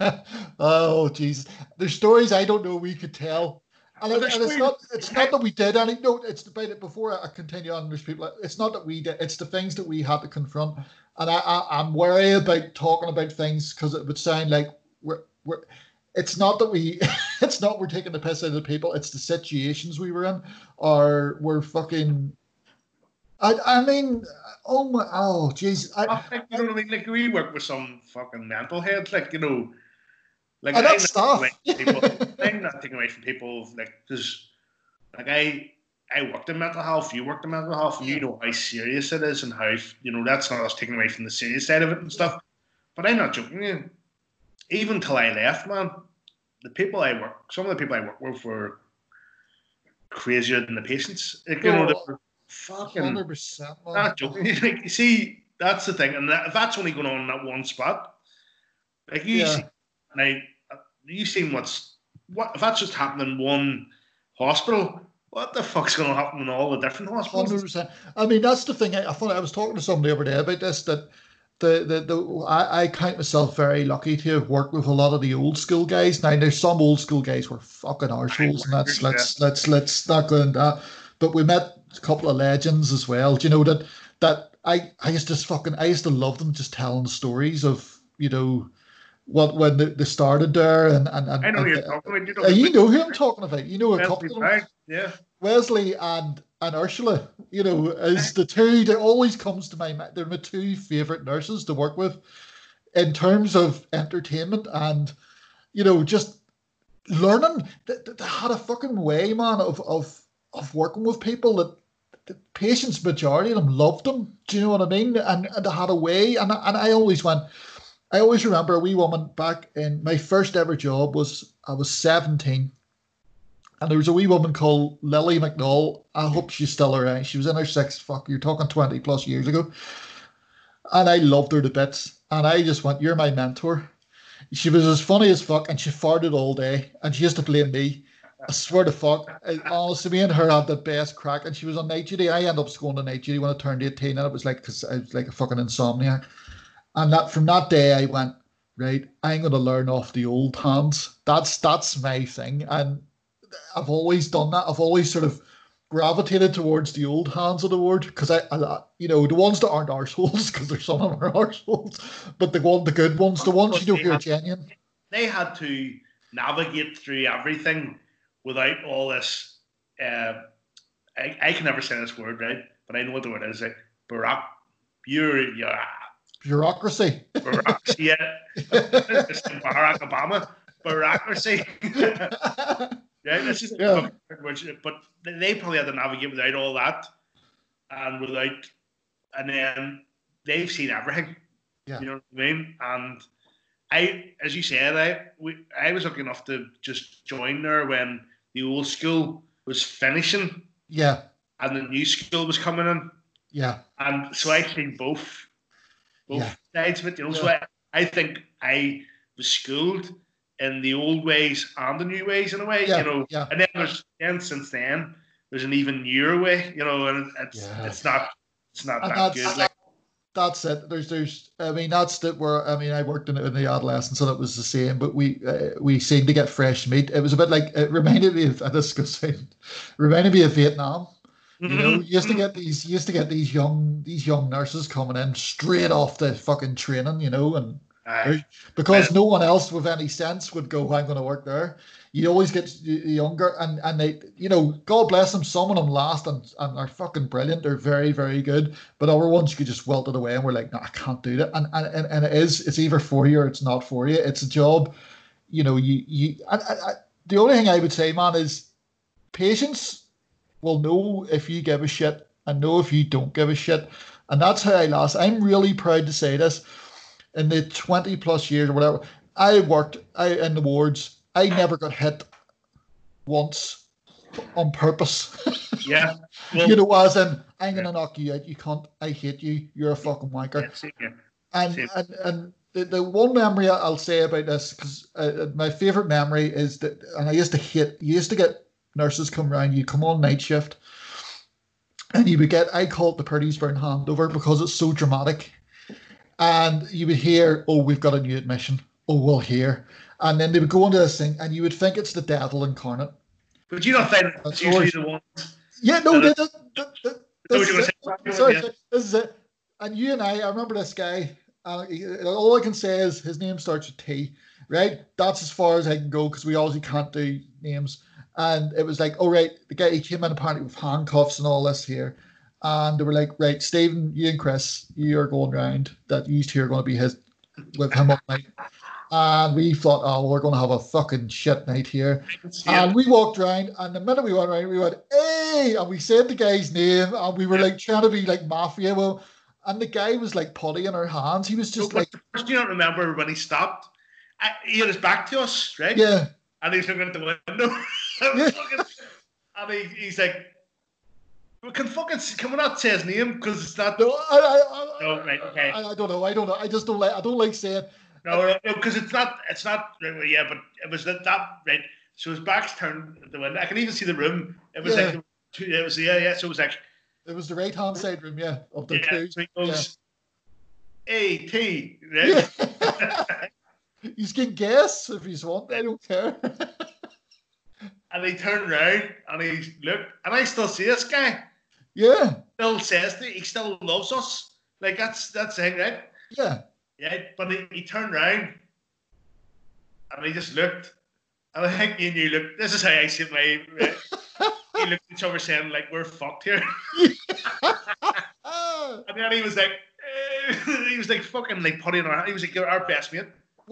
oh, Jesus. There's stories I don't know we could tell. And, and it's not it's not that we did any no it's about it before I continue on there's people it's not that we did it's the things that we had to confront and I, I I'm wary about talking about things because it would sound like we're we're it's not that we it's not we're taking the piss out of the people it's the situations we were in or we're fucking I I mean oh my oh jeez I, I think, you know what I mean? Like we work with some fucking mental heads, like you know, like and I'm, not stuff taking away from people, I'm not taking away from people, like because, like I, I worked in mental health, you worked in mental health, and you know how serious it is, and how you know that's not us taking away from the serious side of it and stuff. But I'm not joking. You. Even till I left, man, the people I work, some of the people I work with were crazier than the patients. Like, you know, Oh, fucking hundred percent joking. Like, you see, that's the thing, and that, that's only going on in that one spot, like you Yeah. see, now you seen what's what if that's just happening in one hospital. What the fuck's going to happen in all the different hospitals? percent. I mean, that's the thing. I, I thought I was talking to somebody the other day about this. That the the, the I, I count myself very lucky to have worked with a lot of the old school guys. Now, there's some old school guys who are fucking arseholes, and that's Yeah. let's let's let's not go into that. But we met a couple of legends as well. Do you know that that I I used to fucking I used to love them just telling stories of you know what when they, they started there and and, and I know and- who you're talking about. You know, uh, you know who I'm talking about. You know a couple Wesley of them. Yeah, Wesley and and Ursula, you know, is the two that always comes to my mind. They're my two favorite nurses to work with, in terms of entertainment and, you know, just learning. They, they had a fucking way, man, of of of working with people that the patients majority of them loved them. Do you know what I mean? And, and they had a way, and and I always went. I always remember a wee woman back in my first ever job was I was seventeen and there was a wee woman called Lily McNall. I hope she's still around. She was in her sixth. Fuck, you're talking twenty plus years ago, and I loved her to bits. And I just went, "You're my mentor." She was as funny as fuck, and she farted all day, and she used to blame me. I swear to fuck, honestly, oh, me and her had the best crack, and she was on night duty. I ended up going to night duty when I turned eighteen, and it was like because I was like a fucking insomniac. And that from that day, I went right. I'm going to learn off the old hands. That's that's my thing, and I've always done that. I've always sort of gravitated towards the old hands of the word because I, I, you know, the ones that aren't arseholes because there's some of them are arseholes, but the one, the good ones, the ones you know who are genuine. they had to navigate through everything without all this. Uh, I, I can never say this word right, but I know what the word is. Like yeah, Bureaucracy. Barack, yeah, Barack Obama. bureaucracy. yeah, this is Yeah. which, but they probably had to navigate without all that, and without, and then they've seen everything. Yeah. You know what I mean? And I, as you said, I we, I was lucky enough to just join there when the old school was finishing yeah, and the new school was coming in. yeah, And so I think both both Yeah. sides of it, you know. So I, I think I was schooled in the old ways and the new ways in a way, yeah, you know. yeah. And then there's then since then there's an even newer way, you know, and it's Yeah. it's not it's not And that good. Like that's it. There's there's I mean that's the where I mean I worked in, in the adolescence so that was the same, but we uh, we seemed to get fresh meat. It was a bit like it reminded me of this goes reminded me of Vietnam. You know, you used to get these used to get these young these young nurses coming in straight off the fucking training, you know, and Because no one else with any sense would go, I'm going to work there. You always get younger, and and they, you know, God bless them. Some of them last and, and are fucking brilliant. They're very very good. But other ones you could just welt it away, and we're like, no, I can't do that. And and and, and it is. It's either for you or it's not for you. It's a job. You know, you you. And, and, and the only thing I would say, man, is patience will know if you give a shit and know if you don't give a shit. And that's how I last. I'm really proud to say this. In the 20 plus years or whatever, I worked I in the wards. I never got hit once on purpose. Yeah. Well, you know, as in, I'm gonna knock you out. You can't. I hate you. You're a fucking wanker. yeah. And and and the, the one memory I'll say about this because uh, my favorite memory is that, and I used to hate. You used to get nurses come around. You come on night shift, and you would get. I call it the Purdysburn handover because it's so dramatic, and you would hear, "Oh, we've got a new admission. Oh, we'll hear," and then they would go into this thing, and you would think it's the devil incarnate. But you don't think That's it's usually the one Yeah, no, that, that, that, it. Sorry, yeah. this is it. And you and I, I remember this guy. Uh, all I can say is his name starts with T, right? That's as far as I can go because we obviously can't do names. And it was like, oh, right, the guy, he came in apparently with handcuffs and all this here. And they were like, right, Stephen, you and Chris, you are going round. That you two are going to be his with him all night. And we thought, oh, we're going to have a fucking shit night here. Yeah. And we walked around, and the minute we went around, we went, hey, and we said the guy's name, and we were like trying to be like mafia. Well, and the guy was like putty in our hands. He was just like, first, you don't remember when he stopped. I, he had his back to us, right? yeah, And he's looking at the window. Yeah. Fucking- and he, he's like, we can fucking can we not say his name because it's not no, I, I, I, No, right, okay. I, I don't know, I don't know. I just don't like, I don't like saying, no no because it's not it's not yeah but it was that, that right so his back's turned at the window I can even see the room it was Yeah. like two, it was yeah yeah so it was like it was the right hand side room, yeah, of the yeah two. so he goes A T right Yeah. you can guess if you want. I don't care. and he turned round and he looked and I still see this guy yeah, still says that he still loves us like that's that's the thing right yeah. Yeah, but he, he turned round and he just looked. And I think me and you looked. This is how I see my. Right? he looked at each other saying, like, we're fucked here. And then he was like, he was like fucking like putting our. He was like, you're our best mate.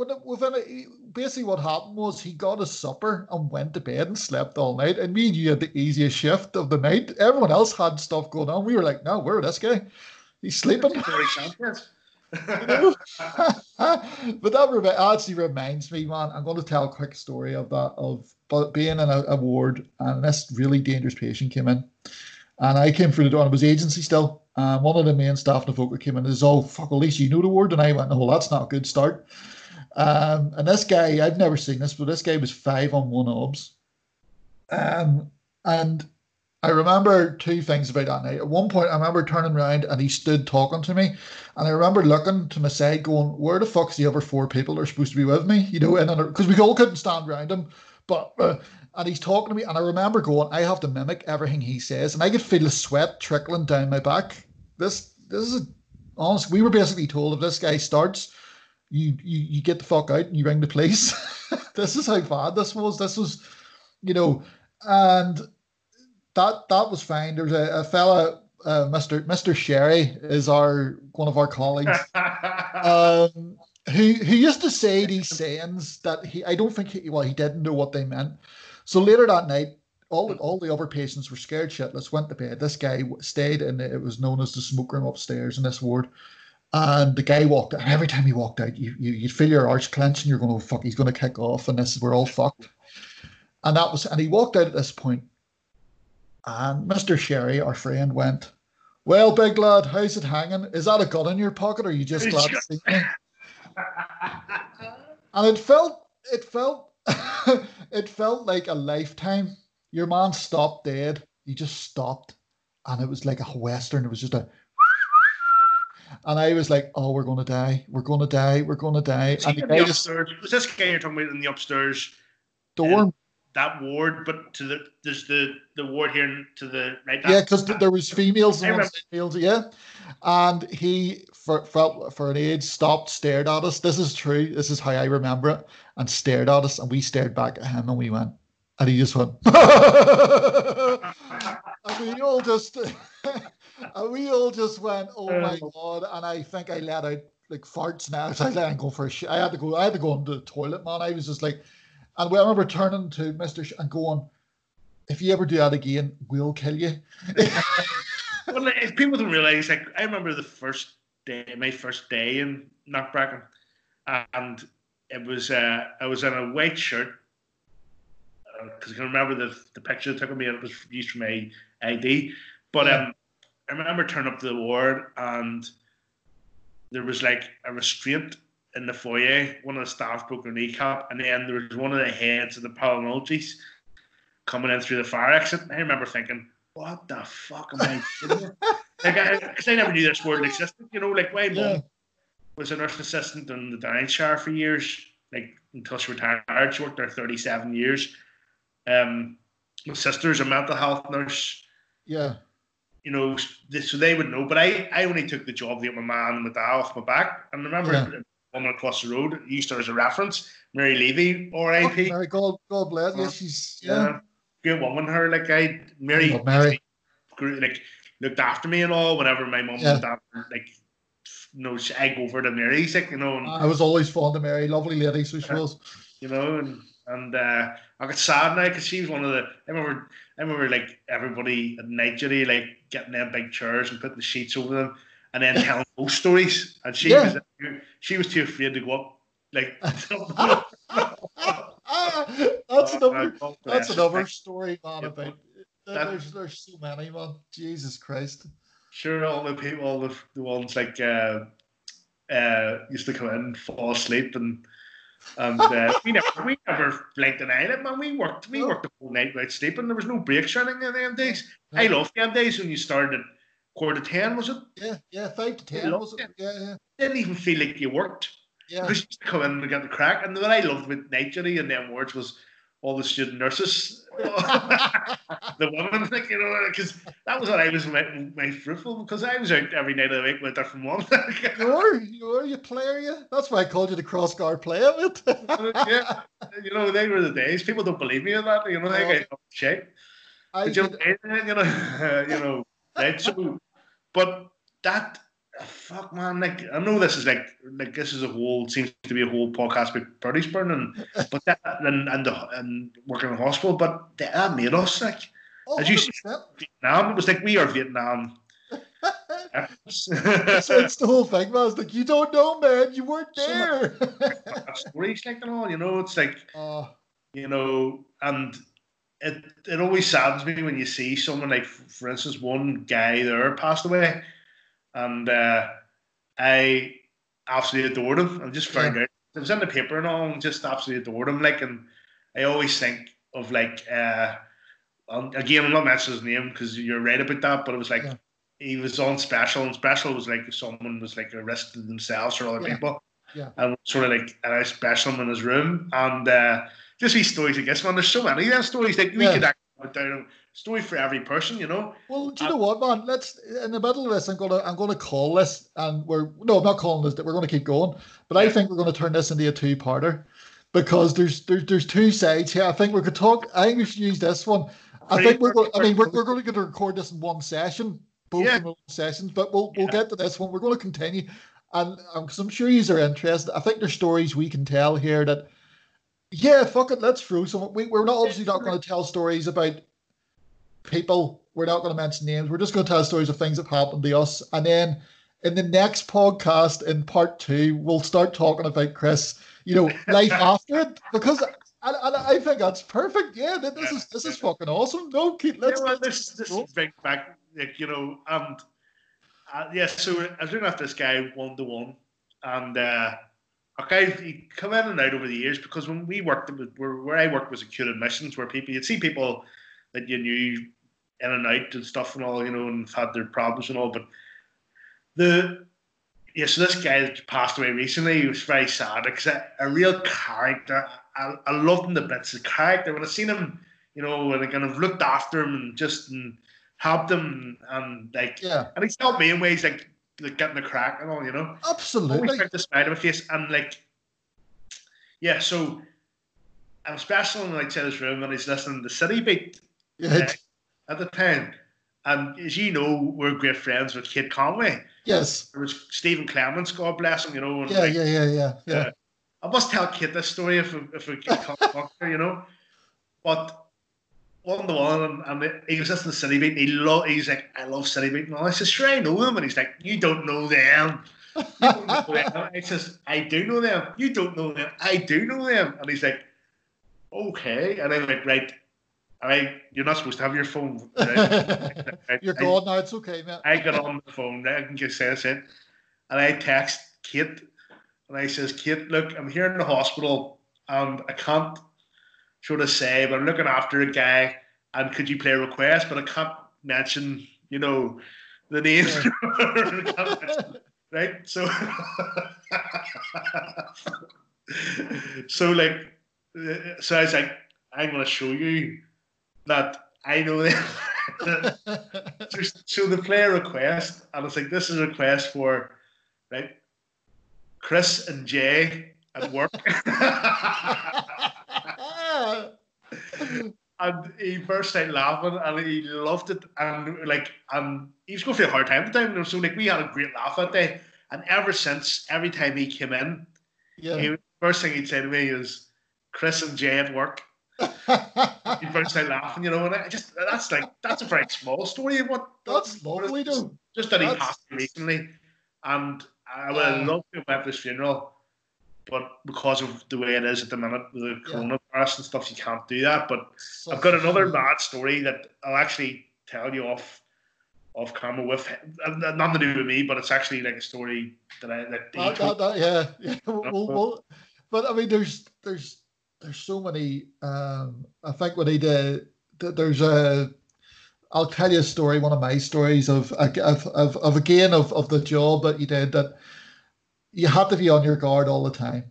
It, within basically what happened was he got his supper and went to bed and slept all night. And me and you had the easiest shift of the night. Everyone else had stuff going on. We were like, no, where this guy? He's sleeping. But that remi- actually reminds me, man. I'm going to tell a quick story of that of being in a, a ward and this really dangerous patient came in, and I came through the door and it was agency still. And one of the main staff in the folk came in and says, "Oh fuck, at least you know the ward." And I went, "No, that's not a good start." Um, and this guy, I've never seen this, but this guy was five on one obs. Um, and I remember two things about that night. At one point, I remember turning around and he stood talking to me. And I remember looking to my side, going, "Where the fuck's the other four people that are supposed to be with me?" You know, and because we all couldn't stand around him, but uh, and he's talking to me, and I remember going, "I have to mimic everything he says," and I could feel the sweat trickling down my back. This, this is honest. We were basically told if this guy starts, you you you get the fuck out and you ring the police. this is how bad this was. This was, you know, and that that was fine. There's a, a fella, uh, Mister Mister Sherry, is our one of our colleagues. Um, who who used to say these sayings that he I don't think he well he didn't know what they meant. So later that night, all the, all the other patients were scared shitless, went to bed. This guy stayed in it was known as the smoke room upstairs in this ward. And the guy walked out. And every time he walked out, you you you'd feel your arch clench and you're going, oh fuck, he's going to kick off, and this we're all fucked. And that was and he walked out at this point, and Mister Sherry, our friend, went, "Well, big lad, how's it hanging? Is that a gun in your pocket, or are you just glad to see me?" and it felt it felt it felt like a lifetime. Your man stopped dead. He just stopped, and it was like a western. It was just a and I was like, "Oh, we're gonna die. We're gonna die. We're gonna die." Was, and the the guy just upstairs, was this guy you're talking about in the upstairs dorm, that ward, but to the there's the the ward here to the right. yeah, because there was females and remember. males, yeah. And he, for, for for an age, stopped, stared at us. This is true. This is how I remember it. And stared at us, and we stared back at him, and we went, and he just went, and we all just, and we all just went, oh my god! And I think I let out like farts now. So I let him go for a shit. I had to go. I had to go into the toilet, man. I was just like, and I remember turning to Mister Sh- and going, if you ever do that again, we'll kill you. well, if people don't realize, like I remember the first day, my first day in Knockbracken, and it was uh, I was in a white shirt because I can remember the the picture they took of me and it was used for my ID. But Yeah. um, I remember turning up to the ward and there was like a restraint in the foyer. One of the staff broke their kneecap, and then there was one of the heads of the paramilitaries coming in through the fire exit. And I remember thinking, "What the fuck am I doing?" like, I, I never knew this word existed. You know, like my mum Yeah. was a nurse assistant in the Downshire for years, like until she retired. She worked there 37 years. Um, my sister's a mental health nurse. Yeah. You know, so they would know. But I, I only took the job to get my man and my dad off my back. And remember Yeah. a woman across the road used her as a reference, Mary Levy, or AP. Oh. Mary, God, God bless. Yeah, she's yeah. Yeah, good woman. Her like I Mary, Love Mary. like looked after me and all. Whenever my mum Yeah. and dad like, you know, I go over to Mary's, like you know, and I was always fond of Mary, lovely lady, so she was. you know, and and uh, I got sad now because she was one of the. I remember, I remember like everybody at night duty, like getting them big chairs and putting the sheets over them, and then telling ghost stories. And she Yeah. was she was too afraid to go up. Like that's another. That's another story, man. About That- there's there's so many, man. Jesus Christ. Sure, all the people, all the, the ones like uh, uh, used to come in, fall asleep, and and uh, we never we never blinked an eyelid, man. We worked we worked the whole night without sleeping. There was no breaks or anything in them days. I love them days when you started at quarter to ten, was it? Yeah, yeah, five to ten was it? it. Yeah, yeah, Didn't even feel like you worked yeah. because you used to come in and get the crack. And what I loved with night duty and them words was all the student nurses, the women, like you know, because that was what I was my, my fruitful because I was out every night of the week with a different one. You were, you were, you player, you. That's why I called you the Crossgar player, mate. yeah, you know, they were the days. People don't believe me in that. You know, they get shit. I But you know, you know, you know? So, but that fuck, man. Like, I know this is like, like this is a whole seems to be a whole podcast with Purdysburn and but that and and, the, and working in a hospital, but that made us like oh, as you 100%. Vietnam. It was like we are Vietnam. it's, it's the whole thing, man. It's like you don't know, man. You weren't So there. stories like and all, you know. It's like oh, you know, and it it always saddens me when you see someone like, for instance, one guy there passed away, and uh, I absolutely adored him. I just found out it was in the paper and all, and just absolutely adored him. Like, and I always think of like, uh, um, again, I'm not mentioning his name because you're right about that, but it was like. Yeah. He was on special, and special was like if someone was like arrested themselves or other Yeah. people, Yeah. and sort of like and I special him in his room, and uh, just these stories this, man. There's so many of them stories. Like we Yeah. could actually down story for every person, you know. Well, do you uh, know what, man? Let's in the middle of this. I'm gonna I'm gonna call this, and we're no, I'm not calling this. That we're gonna keep going, but I think we're gonna turn this into a two-parter because there's there's there's two sides here. I think we could talk. I think we should use this one. I think we're going. I mean, we're, we're going to to record this in one session, both Yeah. in one sessions. But we'll we'll Yeah. get to this one. We're going to continue, and um, because I'm sure you are interested. I think there's stories we can tell here that, yeah, fuck it, let's throw some. We, we're not obviously not going to tell stories about people. We're not going to mention names. We're just going to tell stories of things that happened to us, and then in the next podcast in part two, we'll start talking about Chris. You know, life after it because. And, and I think that's perfect. Yeah, this is this is fucking awesome. No, keep let's. Yeah, well, this this bring back like you know, and uh, yeah, so I was looking at this guy one to one, and uh, okay, he come in and out over the years because when we worked, where, where I worked was acute admissions, where people you'd see people that you knew in and out and stuff and all, you know, and had their problems and all, but the yeah, so this guy passed away recently, he was very sad because a, a real character. I, I loved him the bits. The character when I seen him, you know, when I kind of looked after him and just and helped him and like yeah, and he's helped me in ways like, like getting the crack and all, you know. Absolutely. Always tried to smile on my face and like yeah, so I'm special in like his room and he's listening to the City Beat yeah. uh, at the time. And as you know, we're great friends with Kate Conway. Yes. There was Stephen Clements, God bless him, you know. yeah, like, yeah, yeah, yeah, yeah. Uh, I must tell Kate this story if we, if we can talk her, you know. But one to one, and, and he was listening to City Beat. And he lo- he's like, I love City Beat. And I said, sure, I know them. And he's like, you don't know them. don't know them. I says, I do know them. You don't know them. I do know them. And he's like, okay. And I'm like, right. All right, you're not supposed to have your phone. You're gone now. It's okay, man. I got on the phone. I can just say in, and I text Kate, and I says, Kate, look, I'm here in the hospital, and I can't sort of say, but I'm looking after a guy, and could you play a request? But I can't mention, you know, the name. right? So, so like, uh, so I was like, I'm going to show you that I know them. so, the player request, and it's like, this is a request for, right, Chris and Jay at work. And he burst out laughing and he loved it and like and he was going through a hard time at the time so like we had a great laugh that day. And ever since every time he came in yeah. he, first thing he'd say to me is Chris and Jay at work he burst out laughing you know and I just that's like that's a very small story what that's lovely though just that he passed recently and I would have loved to have at his funeral but because of the way it is at the minute with the yeah. coronavirus and stuff, you can't do that. But Such I've got another mad story that I'll actually tell you off off camera with uh, nothing to do with me, but it's actually like a story that I that, that, that, that yeah, yeah. We'll, we'll, but I mean, there's there's there's so many. Um, I think when he did, there's a. I'll tell you a story. One of my stories of of of, of again of, of the job that you did that you had to be on your guard all the time.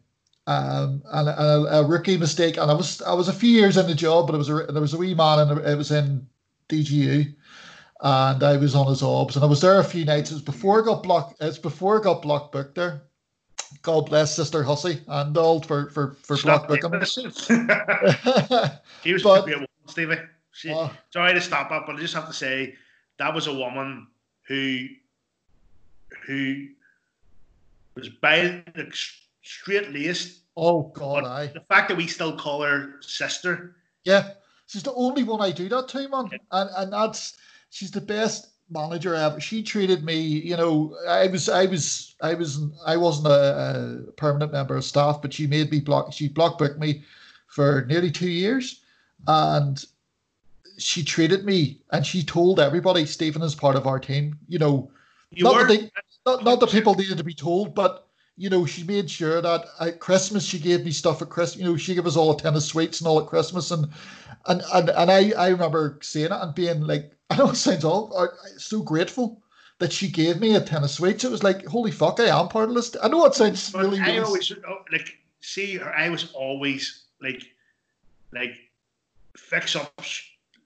Um, and a, a, rookie mistake, and I was I was a few years in the job, but it was a, there was a wee man, and it was in DGU, and I was on his obs, and I was there a few nights. It was before I got blocked. It's before I got block booked there. God bless Sister Hussey and all for for for black booking. he was but, a woman, Stevie. She, uh, sorry to stop up, but I just have to say that was a woman who who was by like, straight laced. Oh God, I. The fact that we still call her sister. Yeah, she's the only one I do that to, man, yeah. and and that's she's the best manager ever. She treated me, you know, I was, I was, I was, I wasn't a, a permanent member of staff, but she made me block. She block booked me for nearly two years, and she treated me, and she told everybody Stephen is part of our team. You know, you not, that they, not, not that people needed to be told, but you know, she made sure that at Christmas she gave me stuff at Christmas. You know, she gave us all a tin of sweets and all at Christmas, and and and, and I I remember saying it and being like, I know it sounds all uh, so grateful that she gave me a tin of sweets. It was like, holy fuck, I am part of this. I know it sounds but really. I always oh, like see I was always like like fix up,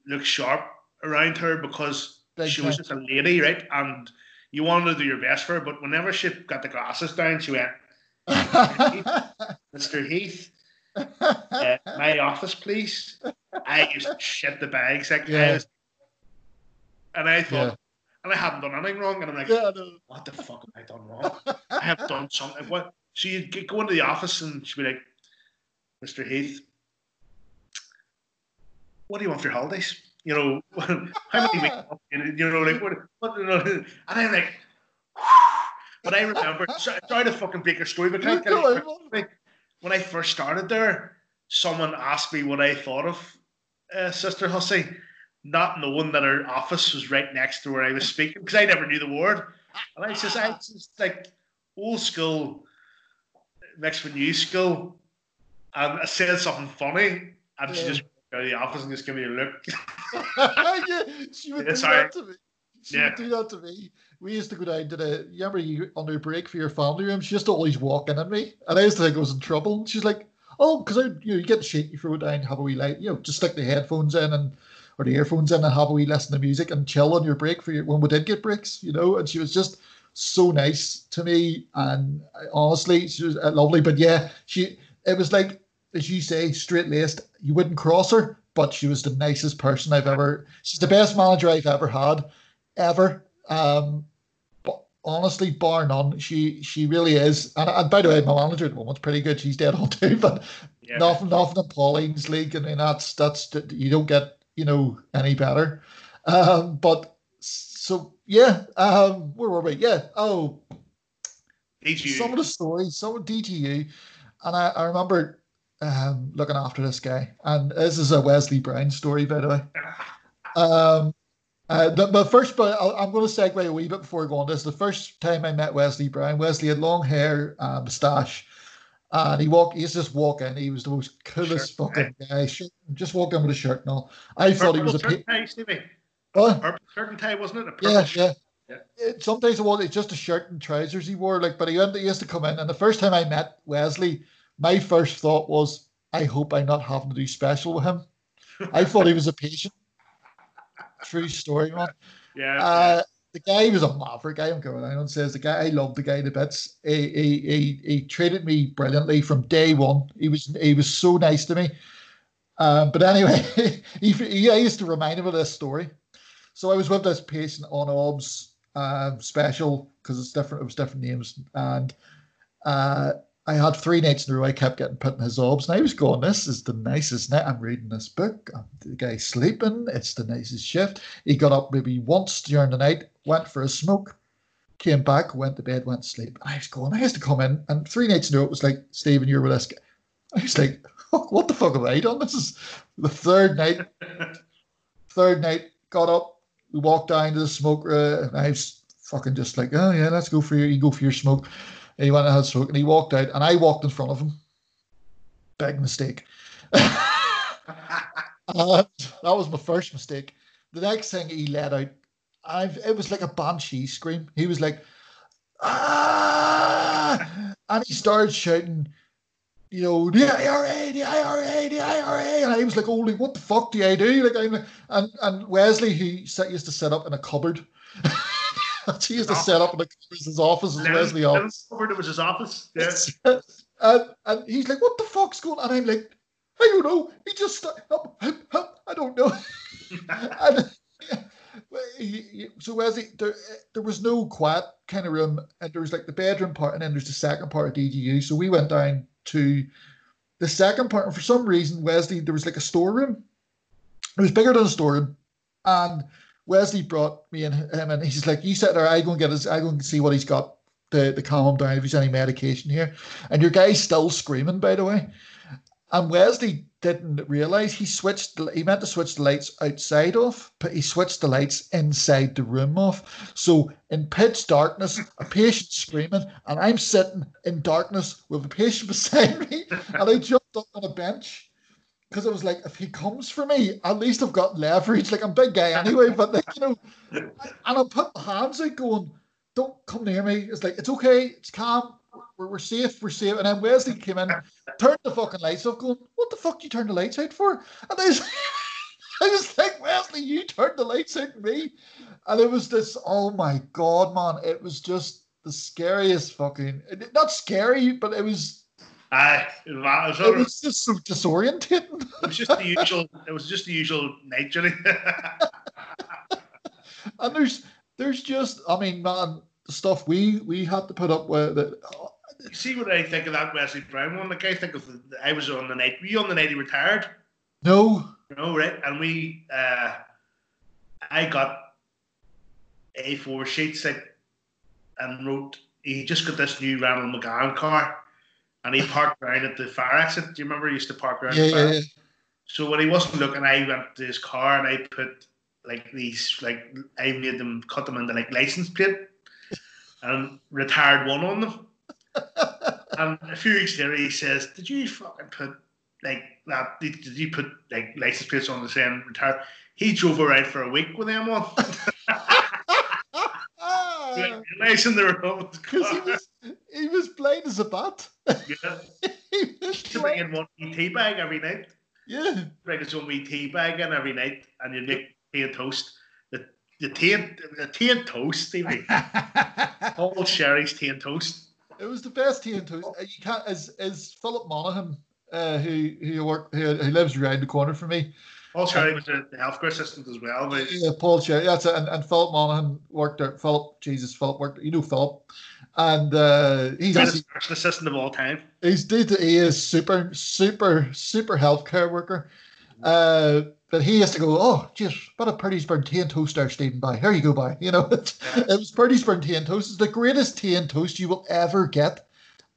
look sharp around her because Big she was just a lady, right? And you wanted to do your best for her, but whenever she got the glasses down, she went, Mr. Heath, uh, my office, please. I used to shit the bags. Like, yeah. And I thought, and I hadn't done anything wrong, and I'm like, Yeah, what the fuck have I done wrong? I have done something. What? So you would go into the office and she'd be like, Mr. Heath, what do you want for your holidays? You know, how many weeks? off? You know, like what? what you know? And I'm like, but I remember. Sorry to fucking break your story, but can I tell you quickly, when I first started there, someone asked me what I thought of uh, Sister Hussey, not knowing that her office was right next to where I was speaking because I never knew the word. And I says, I just like old school mixed with new school. And I said something funny, and she Yeah. just go to the office and just give me a look. yeah, she would Yeah, do sorry. that to me. She Yeah. would do that to me. We used to go down to the. You remember you on your break for your family room? She used to always walk in at me, and I used to think I was in trouble. And she's like, "Oh, because I, you know, you get the shit, you throw it down, have a wee light, you know, just stick the headphones in and or the earphones in and have a wee listen to music and chill on your break for your when we did get breaks, you know." And she was just so nice to me, and I- honestly, she was uh, lovely. But yeah, she it was like as you say, straight laced. You wouldn't cross her, but she was the nicest person I've ever. She's the best manager I've ever had, ever. Um, but honestly, bar none, she she really is. And, and by the way, my manager at the moment's pretty good. She's dead on too, but Yeah. nothing, nothing in Pauline's league. I mean, that's that's you don't get you know any better. Um, but so yeah, um, where were we? Yeah. Oh, DGU. some of the stories, some of DGU, and I, I remember um, looking after this guy, and this is a Wesley Brown story, by the way. Um, uh, the, but first, but I'll, I'm going to segue a wee bit before I go on this. The first time I met Wesley Brown, Wesley had long hair, uh, moustache, and he walked. He used to just walking. He was the most coolest Shirt, fucking guy. Shirt, just walking with a shirt and all. I thought he was a. Shirt pa- tie, Stevie. What? Purple shirt and tie, wasn't it? A Yeah, yeah. Yeah. It, sometimes it was it's just a shirt and trousers he wore, like. But he went. He used to come in, and the first time I met Wesley, my first thought was, I hope I'm not having to do special with him. I thought he was a patient. True story, man. Yeah. Uh, the guy was a maverick. I am going on and says the guy. I love the guy to bits. He, he he he treated me brilliantly from day one. He was he was so nice to me. Um, but anyway, he, he I used to remind him of this story. So I was with this patient on OBS um, special because it's different. It was different names, and uh, I had three nights in a row. I kept getting put in his OBS, and I was going, "This is the nicest night." I'm reading this book. um, The guy's sleeping. It's the nicest shift. He got up maybe once during the night, went for a smoke, came back, went to bed, went to sleep. And I was going, I used to come in, and three nights in a row, it was like, Stephen, you're with guy. I was like, what the fuck have I done? This is the third night. Third night, got up, we walked down to the smoke room, and I was fucking just like, oh yeah, let's go for your, you go for your smoke. He went and had a smoke, and he walked out, and I walked in front of him. Big mistake. That was my first mistake. The next thing he let out, I've it was like a banshee scream. He was like, ah, and he started shouting, you know, the IRA, the IRA, the IRA, and I was like, holy, what the fuck do I do? Like, I'm, and and Wesley, who used to set up in a cupboard. he used to set up in a cupboard, his office, his Wesley office. It was his office. Yeah. and, and he's like, "What the fuck's going?" on? And I'm like, "I don't know." He just, help, help, help, I don't know. and, he- so Wesley, there, there was no quiet kind of room, and there was like the bedroom part, and then there's the second part of DGU. So we went down to the second part, and for some reason, Wesley, there was like a storeroom. It was bigger than a storeroom, and Wesley brought me and him, and he's like, "You sit there. I go and get his. I go and see what he's got." To, to calm him down if he's any medication here. And your guy's still screaming, by the way. And Wesley didn't realize he switched. He meant to switch the lights outside off, but he switched the lights inside the room off. So in pitch darkness, a patient screaming, and I'm sitting in darkness with a patient beside me, and I jumped up on a bench because I was like, if he comes for me, at least I've got leverage. Like I'm big guy anyway, but like you know, and I put my hands out, going, "Don't come near me." It's like it's okay, it's calm, we're, we're safe, we're safe. And then Wesley came in, turned the fucking lights off, going, "What the fuck you turn the lights out for?" And I was, I was like, "Wesley, you turned the lights out me," and it was this. Oh my god, man! It was just the scariest fucking. Not scary, but it was. Was, It was just so disorientating. it was just the usual. It was just the usual night journey. And there's there's just, I mean, man, the stuff we we had to put up with. That, You see what I think of that Wesley Brown one? Like I think of, the, I was on the night. Were you on the night he retired? no, No, right? And we, uh, I got A4 sheets like, and wrote. He just got this new Randall McGowan car, and he parked around at the fire exit. Do you remember he used to park around? yeah, the fire yeah, yeah. So when he wasn't looking, I went to his car and I put like these like I made them cut them into like license plate and retired one on them. And a few weeks later, he says, "Did you fucking put like that? Did, did you put like license plates on the same retired?" He drove around for a week with them on. Realizing they were on his Because he was he was blind as a bat. Yeah. he was To bring blind. in one tea bag every night. Yeah. bring his own wee tea bag in every night and you'd make tea and toast. The, the, tea, and, the tea and toast, Stevie. Paul Sherry's tea and toast. It was the best tea and toast. Uh, You can't as as Philip Monaghan, uh, who who work who, who lives around the corner from me. Paul Sherry was the, the healthcare assistant as well. But Yeah, Paul Cherry. That's it. And, and Philip Monaghan worked there. Philip, Jesus, Philip worked. You know Philip, and uh, he's greatest assistant of all time. he's he is super super super healthcare worker. Uh, but he has to go. Oh, just but a Purdysburn tea and toast there, Stephen. By here you go. By you know, it, it was Purdysburn tea and toast. It's the greatest tea and toast you will ever get,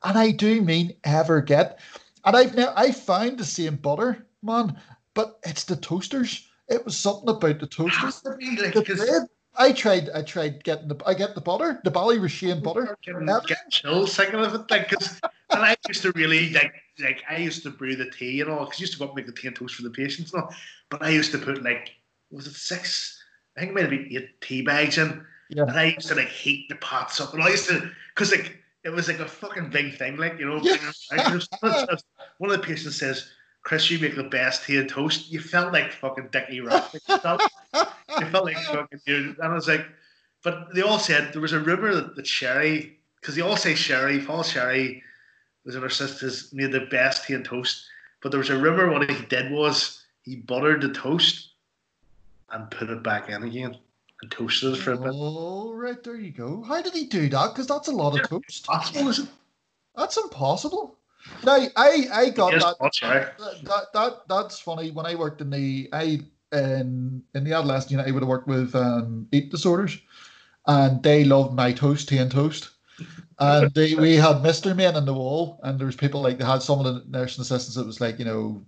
and I do mean ever get. And I've now I found the same butter, man, but it's the toasters. It was something about the toasters. Has to be like, The bread. I tried. I tried getting the. I get the butter, the Ballyrashane butter. Getting, getting chills thinking of it, like, 'cause- and I used to really like, like I used to brew the tea and all, because I used to go up and make the tea and toast for the patients and all. But I used to put like, was it six? I think it might have been eight tea bags in, Yeah. and I used to like heat the pots up, and I used to, because like it was like a fucking big thing, like you know. Yeah. One of the patients says, "Chris, you make the best tea and toast." You felt like fucking Dickie Rock. You felt like fucking dude, and I was like, but they all said there was a rumor that, that Sherry, because they all say Sherry, Paul Sherry was in her sisters made the best tea and toast. But there was a rumor what he did was he buttered the toast and put it back in again and toasted it for a bit. Oh, right there you go. How did he do that? Because that's a lot of toast. Possible, is it? That's impossible. Now, I I got that, Paul Sherry. that. That that's funny. When I worked in the I in in the adolescent unit, I would have worked with um, eat disorders, and they loved my toast, tea and toast. And they, we had Mister Men on the wall, and there was people like they had some of the nursing assistants that was like you know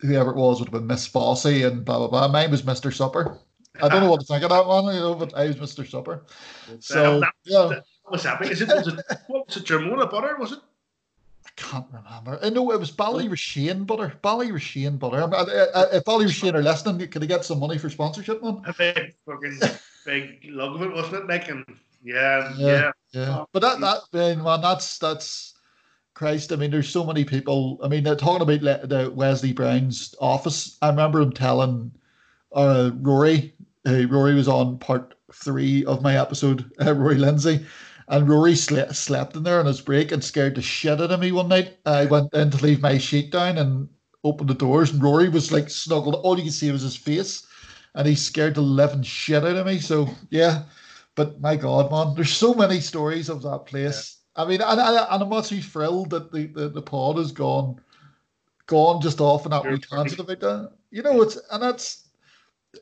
whoever it was would have been Miss Fossey and blah blah blah. Mine was Mister Supper. I don't know what to think of that one, you know, but I was Mister Supper. So that, yeah, that was happening. Is it, was it what was it? Germona butter? Was it? I can't remember. I know it was Ballyrashane butter. Ballyrashane butter. I mean, uh, uh, if Ballyrashane are listening, could I get some money for sponsorship, man? A big fucking big lug of it, wasn't it? Like and yeah, Yeah. yeah. Yeah, but that that man, man, that's that's Christ. I mean, there's so many people. I mean, they're talking about the Wesley Brown's office. I remember him telling uh, Rory. Uh, Rory was on part three of my episode. Uh, Rory Lindsay. And Rory sle- slept in there on his break and scared the shit out of me one night. I went in to leave my sheet down and opened the doors, and Rory was like snuggled. All you could see was his face, and he scared the living shit out of me. So yeah, but my God, man, there's so many stories of that place. I mean, and, and, and I'm actually thrilled that the, the, the pod has gone gone just off on that wee tangent about that. Uh, you know, it's and that's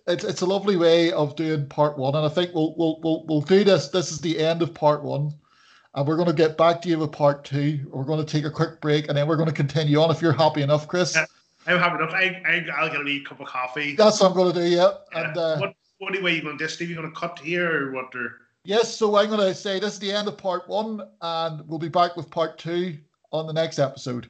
it's it's a lovely way of doing part one, and I think we'll we'll we'll, we'll do this. This is the end of part one. And we're going to get back to you with part two. We're going to take a quick break and then we're going to continue on if you're happy enough, Chris. Yeah. I'm happy enough. I, I, I'll get a wee cup of coffee. That's what I'm going to do, yeah. Yeah. And uh, what what way you going to do, Steve? You going to cut here or what? Or yes, so I'm going to say this is the end of part one, and we'll be back with part two on the next episode.